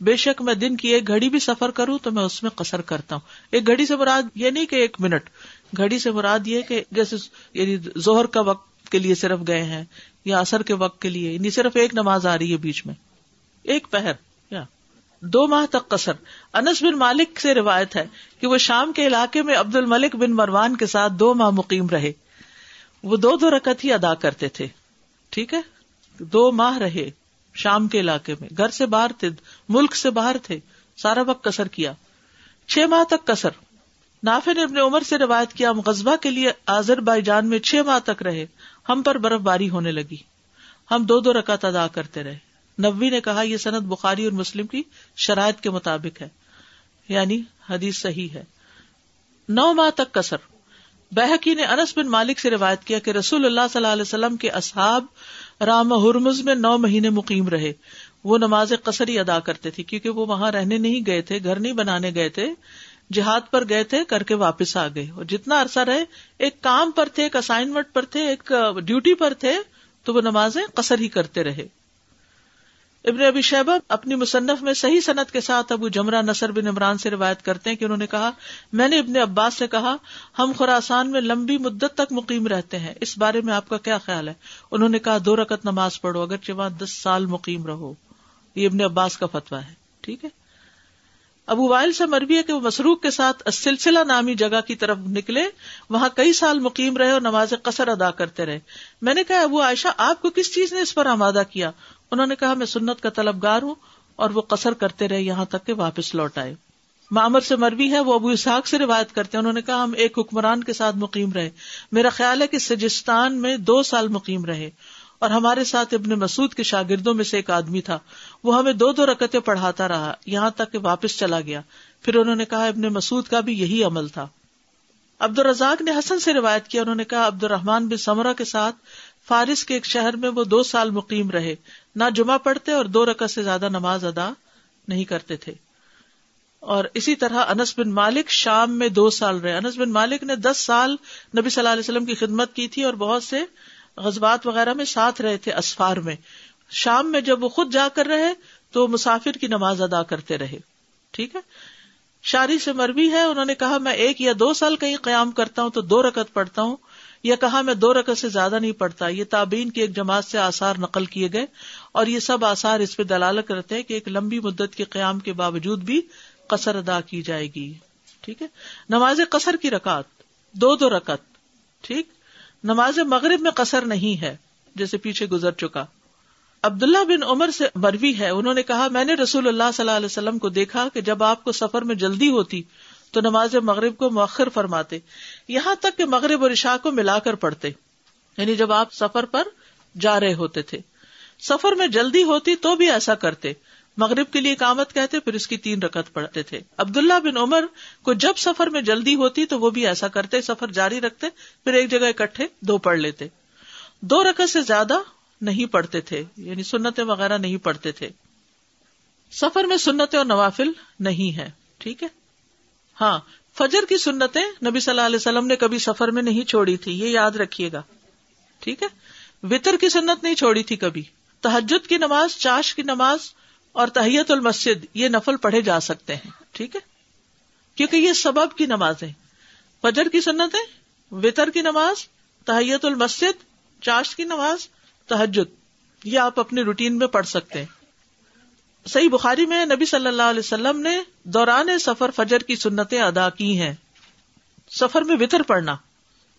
بے شک میں دن کی ایک گھڑی بھی سفر کروں تو میں اس میں قصر کرتا ہوں۔ ایک گھڑی سے مراد یہ نہیں کہ ایک منٹ، گھڑی سے مراد یہ کہ جیسے یعنی زہر کا وقت کے لیے صرف گئے ہیں یا اثر کے وقت کے لیے یعنی صرف ایک نماز آ رہی ہے بیچ میں۔ ایک پہر، یا دو ماہ تک قصر۔ انس بن مالک سے روایت ہے کہ وہ شام کے علاقے میں عبد الملک بن مروان کے ساتھ دو ماہ مقیم رہے۔ وہ دو دو رکت ہی ادا کرتے تھے۔ ٹھیک ہے؟ دو ماہ رہے شام کے علاقے میں۔ گھر سے باہر تھے، ملک سے باہر تھے۔ سارا وقت کسر کیا۔ چھ ماہ تک کسر نافع نے اپنے عمر سے روایت کیا، ہم غزبہ کے لیے آزر بائی جان میں چھ ماہ تک رہے۔ ہم پر برف باری ہونے لگی۔ ہم دو دو رکعت ادا کرتے رہے۔ نبی نے کہا، یہ صنعت بخاری اور مسلم کی شرائط کے مطابق ہے۔ یعنی حدیث صحیح ہے۔ نو ماہ تک کسر بحقی نے انس بن مالک سے روایت کیا کہ رسول اللہ صلی اللہ علیہ وسلم کے اصحاب رام ہرمز میں نو مہینے مقیم رہے۔ وہ نماز قصری ادا کرتے تھے کیونکہ وہ وہاں رہنے نہیں گئے تھے، گھر نہیں بنانے گئے تھے، جہاد پر گئے تھے، کر کے واپس آ گئے۔ اور جتنا عرصہ رہے، ایک کام پر تھے، ایک اسائنمنٹ پر تھے، ایک ڈیوٹی پر تھے، تو وہ نمازیں قصر ہی کرتے رہے۔ ابن ابی شہبہ اپنی مصنف میں صحیح صنعت کے ساتھ ابو جمرہ نصر بن عمران سے روایت کرتے ہیں کہ انہوں نے کہا، میں نے ابن عباس سے کہا، ہم خوراسان میں لمبی مدت تک مقیم رہتے ہیں، اس بارے میں آپ کا کیا خیال ہے؟ انہوں نے کہا، دو رکت نماز پڑھو اگر وہاں دس سال مقیم رہو۔ یہ ابن عباس کا فتویٰ ہے، ٹھیک ہے؟ ابو وائل سے مربی ہے کہ وہ مسروخ کے ساتھ سلسلہ نامی جگہ کی طرف نکلے، وہاں کئی سال مقیم رہے اور نماز قصر ادا کرتے رہے۔ میں نے کہا، ابو عائشہ، آپ کو کس چیز نے اس پر آمادہ کیا؟ انہوں نے کہا، میں سنت کا طلبگار ہوں اور وہ قصر کرتے رہے یہاں تک کہ واپس لوٹ آئے۔ معمر سے مربی ہے، وہ ابو اسحاق سے روایت کرتے ہیں۔ انہوں نے کہا، ہم ایک حکمران کے ساتھ مقیم رہے۔ میرا خیال ہے کہ سجستان میں دو سال مقیم رہے۔ اور ہمارے ساتھ ابن مسعود کے شاگردوں میں سے ایک آدمی تھا۔ وہ ہمیں دو دو رکتیں پڑھاتا رہا۔ یہاں تک کہ واپس چلا گیا۔ پھر انہوں نے کہا، ابن مسعود کا بھی یہی عمل تھا۔ عبد الرزاق نے حسن سے روایت کیا۔ انہوں نے کہا عبد الرحمان بن سمرہ کے ساتھ فارس کے ایک شہر میں وہ دو سال مقیم رہے، نہ جمعہ پڑھتے اور دو رقط سے زیادہ نماز ادا نہیں کرتے تھے۔ اور اسی طرح انس بن مالک شام میں دو سال رہے۔ انس بن مالک نے دس سال نبی صلی اللہ علیہ وسلم کی خدمت کی تھی اور بہت سے غزبات وغیرہ میں ساتھ رہے تھے اسفار میں۔ شام میں جب وہ خود جا کر رہے تو مسافر کی نماز ادا کرتے رہے۔ ٹھیک ہے؟ شاری سے مروی ہے، انہوں نے کہا، میں ایک یا دو سال کہیں قیام کرتا ہوں تو دو رکت پڑھتا ہوں۔ یا کہا میں دو رکت سے زیادہ نہیں پڑھتا، یہ تابین کی ایک جماعت سے آثار نقل کیے گئے اور یہ سب آثار اس پہ دلالت کرتے ہیں کہ ایک لمبی مدت کے قیام کے باوجود بھی قصر ادا کی جائے گی۔ ٹھیک ہے؟ نماز قصر کی رکعت، دو دو رکت ٹھیک؟ نماز مغرب میں قصر نہیں ہے، جیسے پیچھے گزر چکا۔ عبداللہ بن عمر سے مروی ہے، انہوں نے کہا، میں نے رسول اللہ صلی اللہ علیہ وسلم کو دیکھا کہ جب آپ کو سفر میں جلدی ہوتی تو نماز مغرب کو مؤخر فرماتے، یہاں تک کہ مغرب اور عشاء کو ملا کر پڑھتے یعنی جب آپ سفر پر جا رہے ہوتے تھے۔ سفر میں جلدی ہوتی تو بھی ایسا کرتے، مغرب کے لیے کامت کہتے، پھر اس کی تین رکت پڑھتے تھے۔ عبداللہ بن عمر کو جب سفر میں جلدی ہوتی تو وہ بھی ایسا کرتے، سفر جاری رکھتے، پھر ایک جگہ اکٹھے دو پڑھ لیتے۔ دو رکت سے زیادہ نہیں پڑھتے تھے یعنی سنتیں وغیرہ نہیں پڑھتے تھے۔ سفر میں سنتیں اور نوافل نہیں ہے ٹھیک ہے؟ ہاں فجر کی سنتیں نبی صلی اللہ علیہ وسلم نے کبھی سفر میں نہیں چھوڑی تھی، یہ یاد رکھیے گا۔ ٹھیک ہے؟ وطر کی سنت نہیں چھوڑی تھی کبھی۔ تحجد کی نماز، چاش کی نماز اور تحیت المسد یہ نفل پڑھے جا سکتے ہیں۔ ٹھیک ہے؟ کیونکہ یہ سبب کی نماز ہے فجر کی سنت ہے وطر کی نماز، تحیت المسد چاش کی نماز تحجد یہ آپ اپنے روٹین میں پڑھ سکتے ہیں۔ صحیح بخاری میں نبی صلی اللہ علیہ وسلم نے دوران سفر فجر کی سنتیں ادا کی ہیں۔ سفر میں وطر پڑھنا۔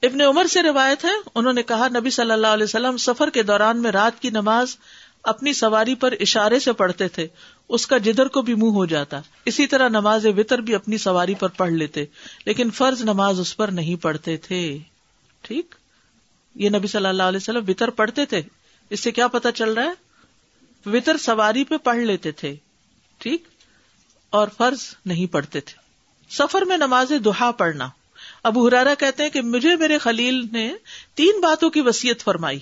ابن عمر سے روایت ہے، انہوں نے کہا، نبی صلی اللہ علیہ وسلم سفر کے دوران میں رات کی نماز اپنی سواری پر اشارے سے پڑھتے تھے۔ اس کا جدھر کو بھی منہ ہو جاتا۔ اسی طرح نماز وطر بھی اپنی سواری پر پڑھ لیتے، لیکن فرض نماز اس پر نہیں پڑھتے تھے۔ ٹھیک؟ یہ نبی صلی اللہ علیہ وسلم وطر پڑھتے تھے۔ اس سے کیا پتا چل رہا ہے؟ وطر سواری پہ پڑھ لیتے تھے، ٹھیک؟ اور فرض نہیں پڑھتے تھے۔ سفر میں نماز دہا پڑھنا۔ ابو ہرارا کہتے ہیں کہ مجھے میرے خلیل نے تین باتوں کی وسیعت فرمائی۔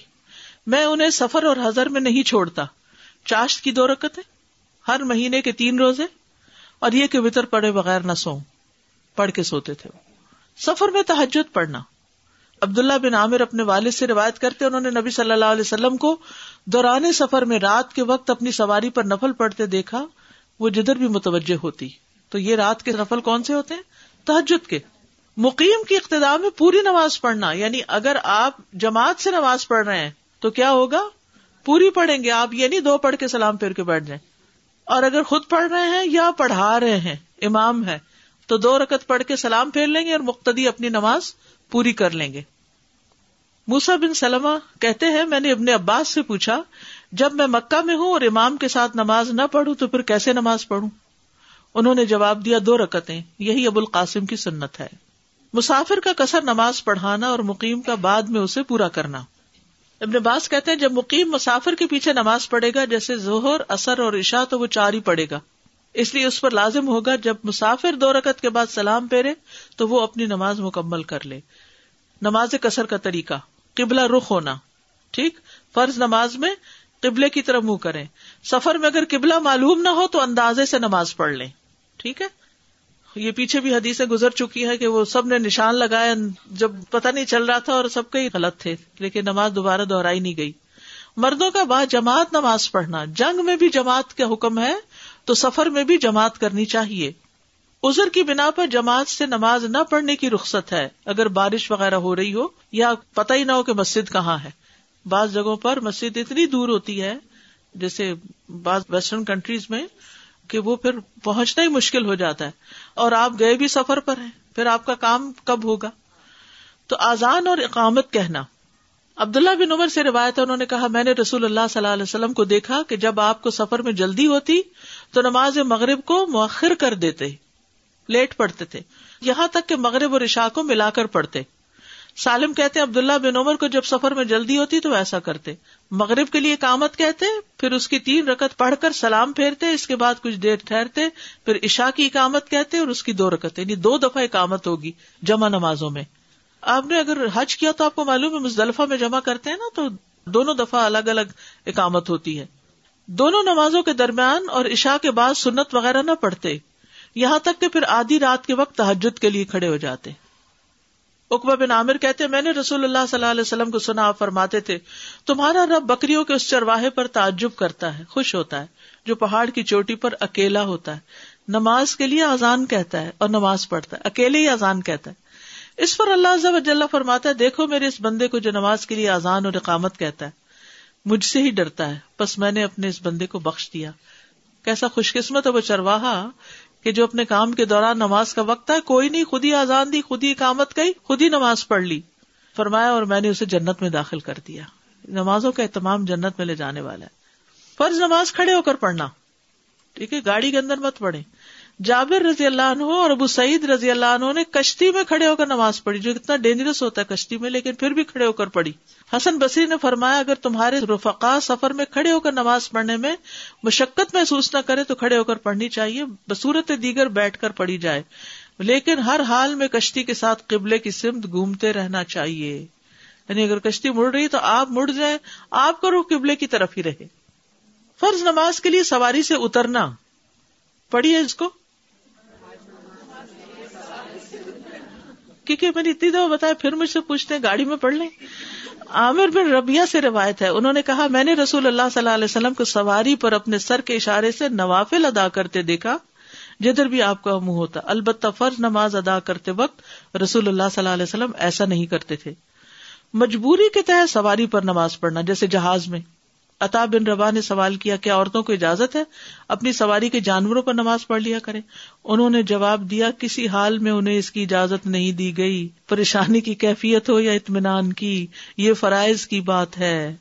میں انہیں سفر اور حضر میں نہیں چھوڑتا۔ چاشت کی دو رکت ہر مہینے کے تین روزے، اور یہ کہ وطر پڑے بغیر نہ سو پڑھ کے سوتے تھے۔ سفر میں تحجد پڑھنا۔ عبداللہ بن عامر اپنے والد سے روایت کرتے انہوں نے نبی صلی اللہ علیہ وسلم کو دوران سفر میں رات کے وقت اپنی سواری پر نفل پڑھتے دیکھا، وہ جدھر بھی متوجہ ہوتی۔ تو یہ رات کے نفل کون سے ہوتے ہیں؟ تحجد کے۔ مقیم کی اقتدار میں پوری نماز پڑھنا یعنی اگر آپ جماعت سے نماز پڑھ رہے ہیں، تو کیا ہوگا؟ پوری پڑھیں گے آپ یہ نہیں دو پڑھ کے سلام پھیر کے بیٹھ جائیں۔ اور اگر خود پڑھ رہے ہیں یا پڑھا رہے ہیں، امام ہے، تو دو رکت پڑھ کے سلام پھیر لیں گے اور مقتدی اپنی نماز پوری کر لیں گے۔ موسا بن سلمہ کہتے ہیں، میں نے ابن عباس سے پوچھا، جب میں مکہ میں ہوں اور امام کے ساتھ نماز نہ پڑھوں تو پھر کیسے نماز پڑھوں؟ انہوں نے جواب دیا، دو رکتیں، یہی ابو القاسم کی سنت ہے۔ مسافر کا کثر نماز پڑھانا اور مقیم کا بعد میں اسے پورا کرنا۔ ابن باس کہتے ہیں، جب مقیم مسافر کے پیچھے نماز پڑھے گا، جیسے ظہر اثر اور عشاء، تو وہ چار ہی پڑے گا۔ اس لیے اس پر لازم ہوگا، جب مسافر دو رکت کے بعد سلام پھیرے، تو وہ اپنی نماز مکمل کر لے۔ نماز کثر کا طریقہ۔ قبلہ رخ ہونا، ٹھیک؟ فرض نماز میں قبلے کی طرف منہ کریں۔ سفر میں اگر قبلہ معلوم نہ ہو تو اندازے سے نماز پڑھ لیں۔ ٹھیک ہے؟ یہ پیچھے بھی حدیثیں گزر چکی ہے کہ وہ سب نے نشان لگایا جب پتہ نہیں چل رہا تھا اور سب کے غلط تھے، لیکن نماز دوبارہ دہرائی نہیں گئی۔ مردوں کا بعد جماعت نماز پڑھنا، جنگ میں بھی جماعت کا حکم ہے تو سفر میں بھی جماعت کرنی چاہیے۔ ازر کی بنا پر جماعت سے نماز نہ پڑھنے کی رخصت ہے۔ اگر بارش وغیرہ ہو رہی ہو یا پتہ ہی نہ ہو کہ مسجد کہاں ہے۔ بعض جگہوں پر مسجد اتنی دور ہوتی ہے، جیسے بعض ویسٹرن کنٹریز میں، کہ وہ پھر پہنچنا ہی مشکل ہو جاتا ہے۔ اور آپ گئے بھی سفر پر ہیں، پھر آپ کا کام کب ہوگا؟ تو آزان اور اقامت کہنا۔ عبداللہ بن عمر سے روایت انہوں نے کہا، میں نے رسول اللہ صلی اللہ علیہ وسلم کو دیکھا کہ جب آپ کو سفر میں جلدی ہوتی تو نماز مغرب کو مؤخر کر دیتے۔ لیٹ پڑتے تھے۔ یہاں تک کہ مغرب اور عشاء کو ملا کر پڑھتے۔ سالم کہتے، عبداللہ بن عمر کو جب سفر میں جلدی ہوتی تو ایسا کرتے۔ مغرب کے لیے کامت کہتے، پھر اس کی تین رکت پڑھ کر سلام پھیرتے، اس کے بعد کچھ دیر ٹھہرتے، پھر عشاء کی اکامت کہتے اور اس کی دو رکت یعنی دو دفعہ اکامت ہوگی جمع نمازوں میں۔ آپ نے اگر حج کیا تو آپ کو معلوم ہے، مزدلفہ میں جمع کرتے ہیں نا تو دونوں دفعہ الگ الگ اکامت ہوتی ہے۔ دونوں نمازوں کے درمیان اور عشاء کے بعد سنت وغیرہ نہ پڑھتے۔ یہاں تک کہ پھر آدھی رات کے وقت تحجد کے لیے کھڑے ہو جاتے۔ اکبا بن عامر کہتے، میں نے رسول اللہ صلی اللہ علیہ وسلم کو سنا، آپ فرماتے تھے، تمہارا رب بکریوں کے اس چرواہے پر تعجب کرتا ہے، خوش ہوتا ہے، جو پہاڑ کی چوٹی پر اکیلا ہوتا ہے۔ نماز کے لیے آزان کہتا ہے اور نماز پڑھتا ہے، اکیلے ہی آزان کہتا ہے۔ اس پر اللہ جل فرماتا ہے، دیکھو میرے اس بندے کو جو نماز کے لیے آزان اور اقامت کہتا ہے۔ مجھ سے ہی ڈرتا ہے بس میں نے اپنے اس بندے کو بخش دیا۔ کیسا خوش قسمت ہے وہ چرواہا۔ کہ جو اپنے کام کے دوران نماز کا وقت ہے کوئی نہیں، خود ہی آزان دی، خود ہی اقامت گئی خود ہی نماز پڑھ لی۔ فرمایا، اور میں نے اسے جنت میں داخل کر دیا۔ نمازوں کا اہتمام جنت میں لے جانے والا ہے۔ فرض نماز کھڑے ہو کر پڑھنا۔ ٹھیک ہے، گاڑی کے اندر مت پڑھے جابر رضی اللہ عنہ اور ابو سعید رضی اللہ عنہ نے کشتی میں کھڑے ہو کر نماز پڑھی، جو اتنا ڈینجرس ہوتا ہے کشتی میں، لیکن پھر بھی کھڑے ہو کر پڑھی۔ حسن بصری نے فرمایا، اگر تمہارے رفقا سفر میں کھڑے ہو کر نماز پڑھنے میں مشقت محسوس نہ کرے تو کھڑے ہو کر پڑھنی چاہیے، بصورت دیگر بیٹھ کر پڑھی جائے۔ لیکن ہر حال میں کشتی کے ساتھ قبلے کی سمت گھومتے رہنا چاہیے۔ یعنی اگر کشتی مڑ رہی تو آپ مڑ جائیں، آپ کو رخ قبلے کی طرف ہی رہے۔ فرض نماز کے لیے سواری سے اترنا۔ پڑھیے اس کو۔ کیونکہ میں نے اتنی دفعہ بتایا، پھر مجھ سے پوچھتے ہیں، گاڑی میں پڑھ لیں؟ عامر بن ربیا سے روایت ہے۔ انہوں نے کہا، میں نے رسول اللہ صلی اللہ علیہ وسلم کو سواری پر اپنے سر کے اشارے سے نوافل ادا کرتے دیکھا، جدھر بھی آپ کا منہ ہوتا۔ البتہ فرض نماز ادا کرتے وقت رسول اللہ صلی اللہ علیہ وسلم ایسا نہیں کرتے تھے۔ مجبوری کے تحت سواری پر نماز پڑھنا، جیسے جہاز میں۔ عطا بن ربا نے سوال کیا کیا عورتوں کو اجازت ہے؟ اپنی سواری کے جانوروں پر نماز پڑھ لیا کرے انہوں نے جواب دیا، کسی حال میں انہیں اس کی اجازت نہیں دی گئی۔ پریشانی کی کیفیت ہو یا اطمینان کی، یہ فرائض کی بات ہے۔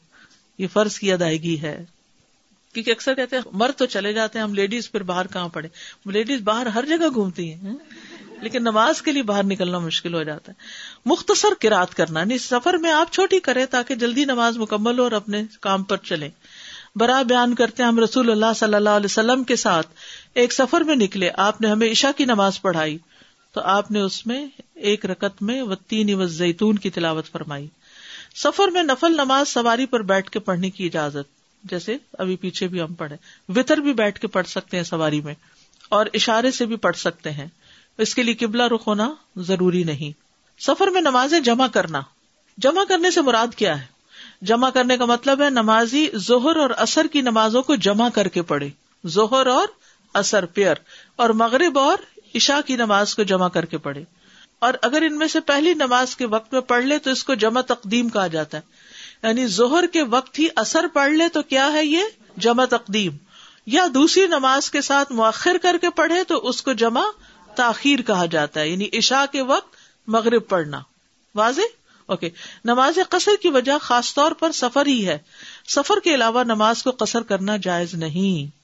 یہ فرض کی ادائیگی ہے۔ کیونکہ اکثر کہتے ہیں، مرد تو چلے جاتے ہیں، ہم لیڈیز پھر باہر کہاں پڑے لیڈیز باہر ہر جگہ گھومتی ہیں۔ لیکن نماز کے لیے باہر نکلنا مشکل ہو جاتا ہے۔ مختصر کراط کرنا یعنی سفر میں آپ چھوٹی کریں تاکہ جلدی نماز مکمل ہو اور اپنے کام پر چلے برا بیان کرتے ہیں ہم رسول اللہ صلی اللہ علیہ وسلم کے ساتھ، ایک سفر میں نکلے، آپ نے ہمیں عشا کی نماز پڑھائی، تو آپ نے اس میں ایک رکت میں و تین و زیتون کی تلاوت فرمائی۔ سفر میں نفل نماز سواری پر بیٹھ کے پڑھنے کی اجازت، جیسے ابھی پیچھے بھی ہم پڑھے وطر بھی بیٹھ کے پڑھ سکتے ہیں سواری میں، اور اشارے سے بھی پڑھ سکتے ہیں۔ اس کے لیے قبلہ رخ ہونا ضروری نہیں۔ سفر میں نمازیں جمع کرنا۔ جمع کرنے سے مراد کیا ہے؟ جمع کرنے کا مطلب ہے نمازی زہر اور اثر کی نمازوں کو جمع کر کے پڑھے۔ زہر اور اثر پیئر اور مغرب اور عشاء کی نماز کو جمع کر کے پڑھے۔ اور اگر ان میں سے پہلی نماز کے وقت میں پڑھ لے تو اس کو جمع تقدیم کہا جاتا ہے۔ یعنی زہر کے وقت ہی اثر پڑھ لے تو کیا ہے یہ؟ جمع تقدیم۔ یا دوسری نماز کے ساتھ مؤخر کر کے پڑھے تو اس کو جمع تاخیر کہا جاتا ہے یعنی عشاء کے وقت مغرب پڑھنا۔ واضح؟ اوکے۔ نماز قصر کی وجہ خاص طور پر سفر ہی ہے۔ سفر کے علاوہ نماز کو قصر کرنا جائز نہیں۔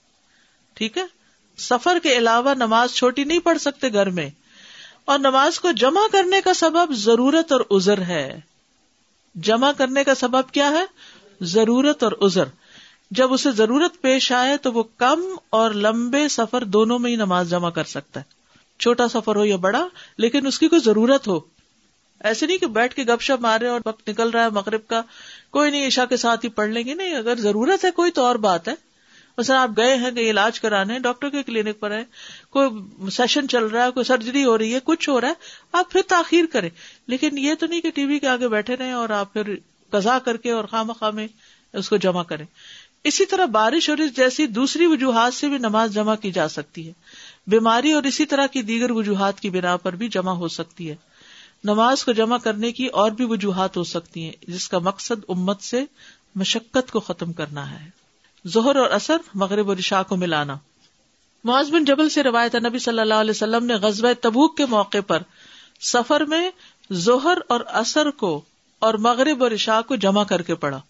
ٹھیک ہے؟ سفر کے علاوہ نماز چھوٹی نہیں پڑھ سکتے گھر میں۔ اور نماز کو جمع کرنے کا سبب ضرورت اور ازر ہے۔ جمع کرنے کا سبب کیا ہے؟ ضرورت اور ازر جب اسے ضرورت پیش آئے تو وہ کم اور لمبے سفر دونوں میں ہی نماز جمع کر سکتا ہے۔ چھوٹا سفر ہو یا بڑا، لیکن اس کی کوئی ضرورت ہو۔ ایسے نہیں کہ بیٹھ کے گپ شپ مارے اور وقت نکل رہا ہے مغرب کا، کوئی نہیں عشا کے ساتھ ہی پڑھ لیں گے۔ نہیں، اگر ضرورت ہے، کوئی تو اور بات ہے۔ مثلا آپ گئے ہیں کہ علاج کرانے، ڈاکٹر کے کلینک پر ہے کوئی سیشن چل رہا ہے، کوئی سرجری ہو رہی ہے، کچھ ہو رہا ہے، آپ پھر تاخیر کریں۔ لیکن یہ تو نہیں کہ ٹی وی کے آگے بیٹھے رہے اور آپ پھر قزا کر کے اور خام خامے اس کو جمع کریں۔ اسی طرح بارش اور جیسی دوسری وجوہات سے بھی نماز جمع کی جا سکتی ہے۔ بیماری اور اسی طرح کی دیگر وجوہات کی بنا پر بھی جمع ہو سکتی ہے۔ نماز کو جمع کرنے کی اور بھی وجوہات ہو سکتی ہیں، جس کا مقصد امت سے مشقت کو ختم کرنا ہے۔ زہر اور اثر مغرب اور عشاء کو ملانا۔ معاذ بن جبل سے روایت نبی صلی اللہ علیہ وسلم نے غزب تبوک کے موقع پر سفر میں زہر اور اثر کو اور مغرب اور عشاء کو جمع کر کے پڑھا۔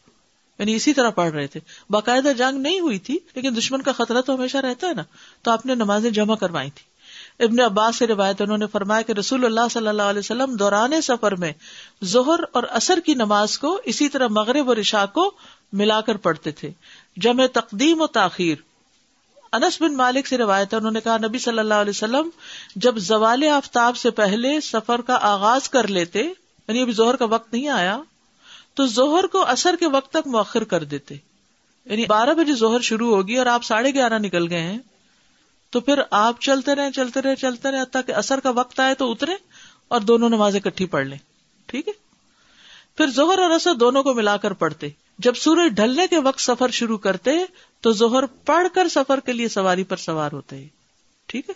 یعنی اسی طرح پڑھ رہے تھے۔ باقاعدہ جنگ نہیں ہوئی تھی، لیکن دشمن کا خطرہ تو ہمیشہ رہتا ہے نا۔ تو آپ نے نمازیں جمع کروائی تھی۔ ابن عباس سے روایت انہوں نے فرمایا کہ رسول اللہ صلی اللہ علیہ وسلم دوران سفر میں ظہر اور اثر کی نماز کو اسی طرح مغرب اور عشاء کو ملا کر پڑھتے تھے۔ جمع تقدیم و تاخیر۔ انس بن مالک سے روایت انہوں نے کہا، نبی صلی اللہ علیہ وسلم جب زوال آفتاب سے پہلے سفر کا آغاز کر لیتے یعنی ابھی زہر کا وقت نہیں آیا تو زہر کو اثر کے وقت تک مؤخر کر دیتے۔ یعنی بارہ بجے زہر شروع ہوگی اور آپ ساڑھے گیارہ نکل گئے ہیں۔ تو پھر آپ چلتے رہے چلتے رہے چلتے رہے تاکہ اثر کا وقت آئے تو اترے اور دونوں نمازیں کٹھی پڑھ لیں۔ ٹھیک ہے؟ پھر زہر اور اثر دونوں کو ملا کر پڑھتے۔ جب سورج ڈھلنے کے وقت سفر شروع کرتے تو زہر پڑھ کر سفر کے لیے سواری پر سوار ہوتے۔ ٹھیک ہے؟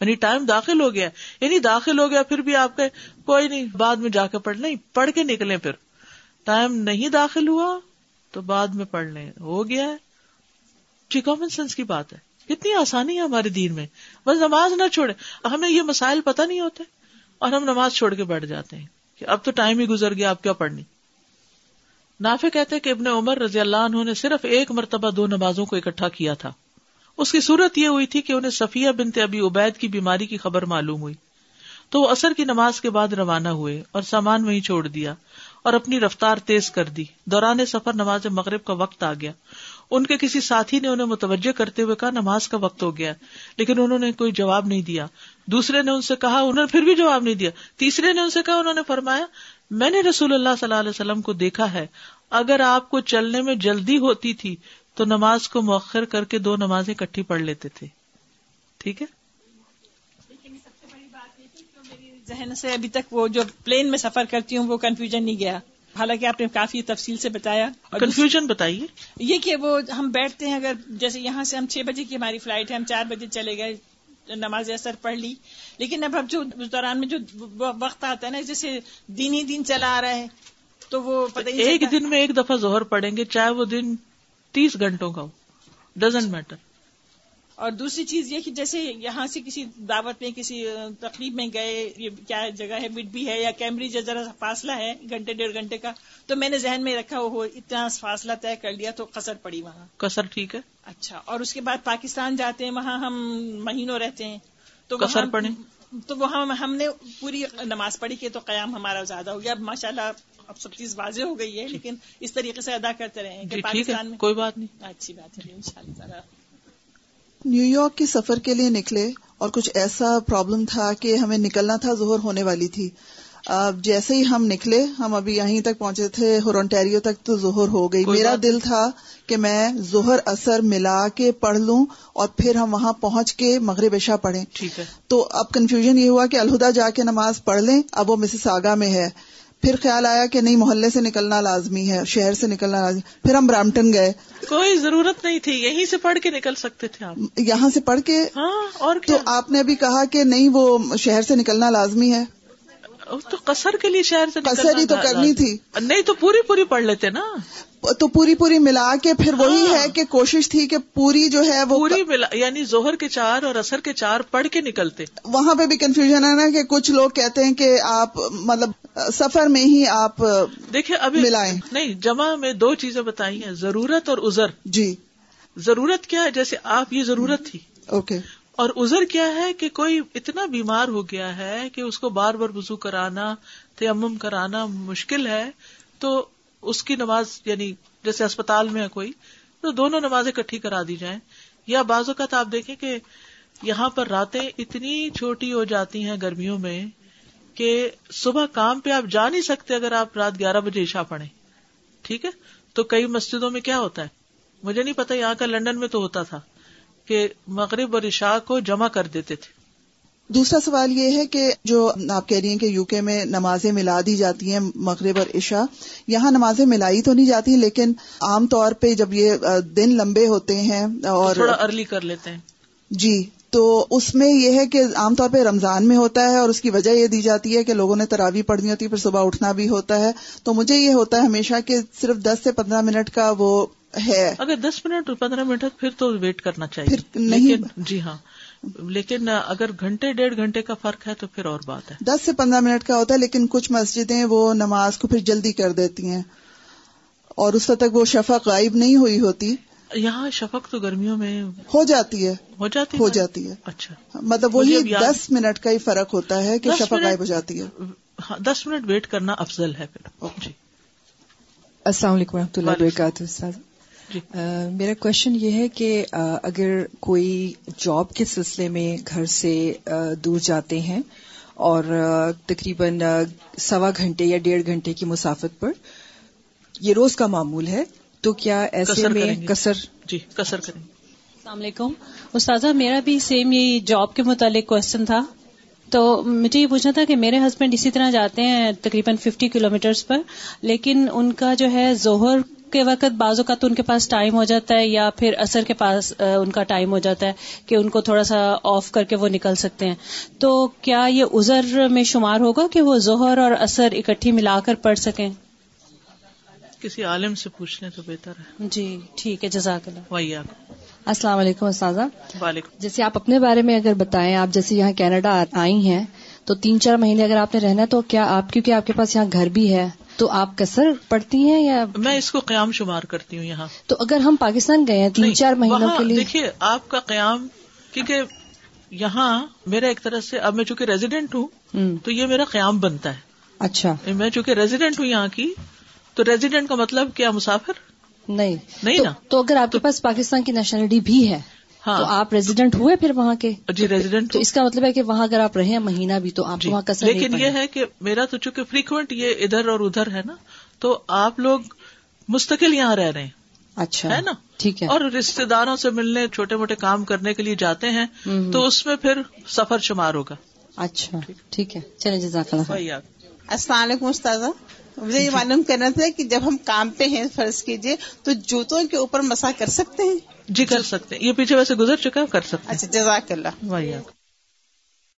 یعنی ٹائم داخل ہو گیا۔ یعنی داخل ہو گیا، پھر بھی آپ کے کوئی نہیں، بعد میں جا کے پڑھ، نہیں، پڑھ کے نکلے پھر۔ ٹائم نہیں داخل ہوا تو بعد میں پڑھ لیں ہو گیا ہے۔ جی کامن سینس کی بات ہے۔ کتنی آسانی ہے ہمارے دین میں۔ بس نماز نہ چھوڑے۔ ہمیں یہ مسائل پتہ نہیں ہوتے اور ہم نماز چھوڑ کے بیٹھ جاتے ہیں کہ اب تو ٹائم ہی گزر گیا، اب کیا پڑھنی؟ نافع کہتے کہ ابن عمر رضی اللہ عنہ نے صرف ایک مرتبہ دو نمازوں کو اکٹھا کیا تھا۔ اس کی صورت یہ ہوئی تھی کہ انہیں صفیہ بنت ابی عبید کی بیماری کی خبر معلوم ہوئی۔ تو وہ اثر کی نماز کے بعد روانہ ہوئے اور سامان وہیں چھوڑ دیا۔ اور اپنی رفتار تیز کر دی۔ دوران سفر نماز مغرب کا وقت آ گیا۔ ان کے کسی ساتھی نے انہیں متوجہ کرتے ہوئے کہا، نماز کا وقت ہو گیا۔ لیکن انہوں نے کوئی جواب نہیں دیا۔ دوسرے نے ان سے کہا، انہوں نے پھر بھی جواب نہیں دیا۔ تیسرے نے ان سے کہا، انہوں نے فرمایا، میں نے رسول اللہ صلی اللہ علیہ وسلم کو دیکھا ہے۔ اگر آپ کو چلنے میں جلدی ہوتی تھی تو نماز کو مؤخر کر کے دو نمازیں کٹھی پڑھ لیتے تھے۔ ٹھیک ہے؟ ذہن سے ابھی تک وہ جو پلین میں سفر کرتی ہوں وہ کنفیوژن نہیں گیا۔ حالانکہ آپ نے کافی تفصیل سے بتایا۔ کنفیوژن بتائیے۔ یہ کہ وہ ہم بیٹھتے ہیں اگر جیسے یہاں سے ہم چھ بجے کی ہماری فلائٹ ہے ہم چار بجے چلے گئے نماز اثر پڑھ لی۔ لیکن اب اب جو اس دوران میں جو وقت آتا ہے نا جیسے دن ہی دن چلا آ رہا ہے تو وہ پتہ ایک دن میں ایک دفعہ زہر پڑیں گے چاہے وہ دن تیس گھنٹوں کا ہو۔ ڈزنٹ میٹر اور دوسری چیز یہ کہ جیسے یہاں سے کسی دعوت میں کسی تقریب میں گئے یہ کیا جگہ ہے بھی ہے یا کیمبریج ذرا فاصلہ ہے گھنٹے ڈیڑھ گھنٹے کا تو میں نے ذہن میں رکھا وہ اتنا فاصلہ طے کر لیا تو قصر پڑی وہاں۔ قصر ٹھیک ہے؟ اچھا اور اس کے بعد پاکستان جاتے ہیں وہاں ہم مہینوں رہتے ہیں۔ تو قصر پڑے تو وہاں ہم نے پوری نماز پڑھی کہ تو قیام ہمارا زیادہ ہو گیا۔ اب ماشاء اللہ اب سب چیز واضح ہو گئی ہے لیکن اس طریقے سے ادا کرتے رہے جی، پاکستان میں کوئی بات نہیں۔ اچھی بات ہے ان شاء اللہ نیو یارک کے سفر کے لیے نکلے اور کچھ ایسا پرابلم تھا کہ ہمیں نکلنا تھا ظہر ہونے والی تھی۔ جیسے ہی ہم نکلے ہم ابھی یہیں تک پہنچے تھے ہورنٹیریو تک تو ظہر ہو گئی۔ میرا دل تھا کہ میں ظہر اثر ملا کے پڑھ لوں اور پھر ہم وہاں پہنچ کے مغرب عشاء پڑھیں۔ تو اب کنفیوژن یہ ہوا کہ الہدا جا کے نماز پڑھ لیں اب وہ مسز آگا میں ہے۔ پھر خیال آیا کہ نہیں محلے سے نکلنا لازمی ہے شہر سے نکلنا لازمی پھر ہم برامٹن گئے۔ کوئی ضرورت نہیں تھی یہیں سے پڑھ کے نکل سکتے تھے آپ۔ یہاں سے پڑھ کے؟ ہاں اور تو آپ نے ابھی کہا کہ نہیں وہ شہر سے نکلنا لازمی ہے۔ تو قصر کے لیے شہر سے قصر ہی تو کرنی تھی۔ نہیں تو پوری پوری پڑھ لیتے نا۔ تو پوری پوری ملا کے پھر وہی ہاں۔ ہے کہ کوشش تھی کہ پوری جو ہے وہ پوری ملا یعنی زہر کے چار اور اثر کے چار پڑھ کے نکلتے۔ وہاں پہ بھی کنفیوژن ہے نا کہ کچھ لوگ کہتے ہیں کہ آپ مطلب سفر میں ہی آپ دیکھیں ابھی ملائیں۔ نہیں جمع میں دو چیزیں بتائی ہیں ضرورت اور ازر جی۔ ضرورت کیا ہے؟ جیسے آپ یہ ضرورت تھی۔ اوکے۔ اور ازر کیا ہے کہ کوئی اتنا بیمار ہو گیا ہے کہ اس کو بار بار وضو کرانا تیمم کرانا مشکل ہے تو اس کی نماز یعنی جیسے اسپتال میں ہے کوئی، تو دونوں نمازیں کٹھی کرا دی جائیں۔ یا بعض اوقات آپ دیکھیں کہ یہاں پر راتیں اتنی چھوٹی ہو جاتی ہیں گرمیوں میں کہ صبح کام پہ آپ جا نہیں سکتے اگر آپ رات گیارہ بجے عشا پڑھیں۔ ٹھیک ہے؟ تو کئی مسجدوں میں کیا ہوتا ہے؟ مجھے نہیں پتا یہاں کا لنڈن میں تو ہوتا تھا کہ مغرب اور عشاء کو جمع کر دیتے تھے۔ دوسرا سوال یہ ہے کہ جو آپ کہہ رہی ہیں کہ یو کے میں نمازیں ملا دی جاتی ہیں مغرب اور عشاء یہاں نمازیں ملائی تو نہیں جاتی لیکن عام طور پہ جب یہ دن لمبے ہوتے ہیں اور تھوڑا ارلی کر لیتے ہیں۔ جی تو اس میں یہ ہے کہ عام طور پہ رمضان میں ہوتا ہے اور اس کی وجہ یہ دی جاتی ہے کہ لوگوں نے تراوی پڑھنی ہوتی ہے پھر صبح اٹھنا بھی ہوتا ہے۔ تو مجھے یہ ہوتا ہے ہمیشہ کہ صرف دس سے پندرہ منٹ کا وہ ہے۔ اگر دس منٹ پندرہ منٹ پھر تو ویٹ کرنا چاہیے۔ پھر نہیں۔ جی ہاں۔ لیکن اگر گھنٹے ڈیڑھ گھنٹے کا فرق ہے تو پھر اور بات ہے۔ دس سے پندرہ منٹ کا ہوتا ہے لیکن کچھ مسجدیں وہ نماز کو پھر جلدی کر دیتی ہیں۔ اور اس وقت تک وہ شفق غائب نہیں ہوئی ہوتی۔ یہاں شفق تو گرمیوں میں ہو جاتی ہے۔ ہو جاتی ہو جاتی ہے۔ اچھا۔ مطلب وہی دس منٹ کا ہی فرق ہوتا ہے کہ شفق غائب ہو جاتی ہے۔ ہاں، دس منٹ ویٹ کرنا افضل ہے پھر۔ جی۔ السلام علیکم و رحمۃ اللہ وبرکاتہ میرا کوشچن یہ ہے کہ اگر کوئی جاب کے سلسلے میں گھر سے دور جاتے ہیں اور تقریباً سوا گھنٹے یا ڈیڑھ گھنٹے کی مسافت پر یہ روز کا معمول ہے تو کیا ایسے میں کسر؟ جی کسر کریں السلام علیکم۔ استاذہ میرا بھی سیم یہی جاب کے متعلق کوشچن تھا۔ تو مجھے یہ پوچھنا تھا کہ میرے ہسبینڈ اسی طرح جاتے ہیں تقریباً ففٹی کلو پر لیکن ان کا جو ہے زہر کے وقت بعض اوقات ان کے پاس ٹائم ہو جاتا ہے یا پھر اثر کے پاس ان کا ٹائم ہو جاتا ہے کہ ان کو تھوڑا سا آف کر کے وہ نکل سکتے ہیں۔ تو کیا یہ ازر میں شمار ہوگا کہ وہ ظہر اور اثر اکٹھی ملا کر پڑھ سکیں؟ کسی عالم سے پوچھ لیں تو بہتر ہے۔ جی ٹھیک ہے جزاک اللہ۔ السلام علیکم استاذہ۔ وعلیکم۔ جیسے آپ اپنے بارے میں اگر بتائیں آپ جیسے یہاں کینیڈا آئی ہیں تو تین چار مہینے اگر آپ نے رہنا ہے تو کیا آپ کیونکہ آپ کے پاس یہاں گھر بھی ہے تو آپ کسر پڑتی ہیں یا میں اس کو قیام شمار کرتی ہوں یہاں۔ تو اگر ہم پاکستان گئے ہیں تین چار مہینوں کے لیے۔ دیکھیے آپ کا قیام کیونکہ یہاں میرا ایک طرح سے اب میں چونکہ ریزیڈینٹ ہوں تو یہ میرا قیام بنتا ہے۔ اچھا۔ میں چونکہ ریزیڈینٹ ہوں یہاں کی تو ریزیڈینٹ کا مطلب کیا مسافر؟ نہیں۔ نہیں نا۔ تو اگر آپ کے پاس پاکستان کی نیشنلٹی بھی ہے تو آپ ریزیڈنٹ ہوئے پھر وہاں کے؟ جی ریزیڈنٹ تو اس کا مطلب ہے کہ وہاں اگر آپ رہے مہینہ بھی تو آپ جی۔ وہاں کا لیکن یہ ہے کہ میرا تو چونکہ فریکوینٹ یہ ادھر اور ادھر ہے نا تو آپ لوگ مستقل یہاں رہ رہے ہیں۔ اچھا ہے نا؟ ٹھیک ہے۔ اور رشتے داروں سے ملنے چھوٹے موٹے کام کرنے کے لیے جاتے ہیں تو اس میں پھر سفر شمار ہوگا۔ اچھا ٹھیک ہے۔ چلے جزاک اللہ السلام علیکم استاذہ۔ مجھے یہ۔ معلوم کرنا تھا کہ جب ہم کام پہ ہیں فرض کیجیے تو جوتوں کے اوپر مسا کر سکتے ہیں؟ جی کر سکتے ہیں۔ یہ پیچھے ویسے گزر چکا کر سکتے اچھا جزاک اللہ۔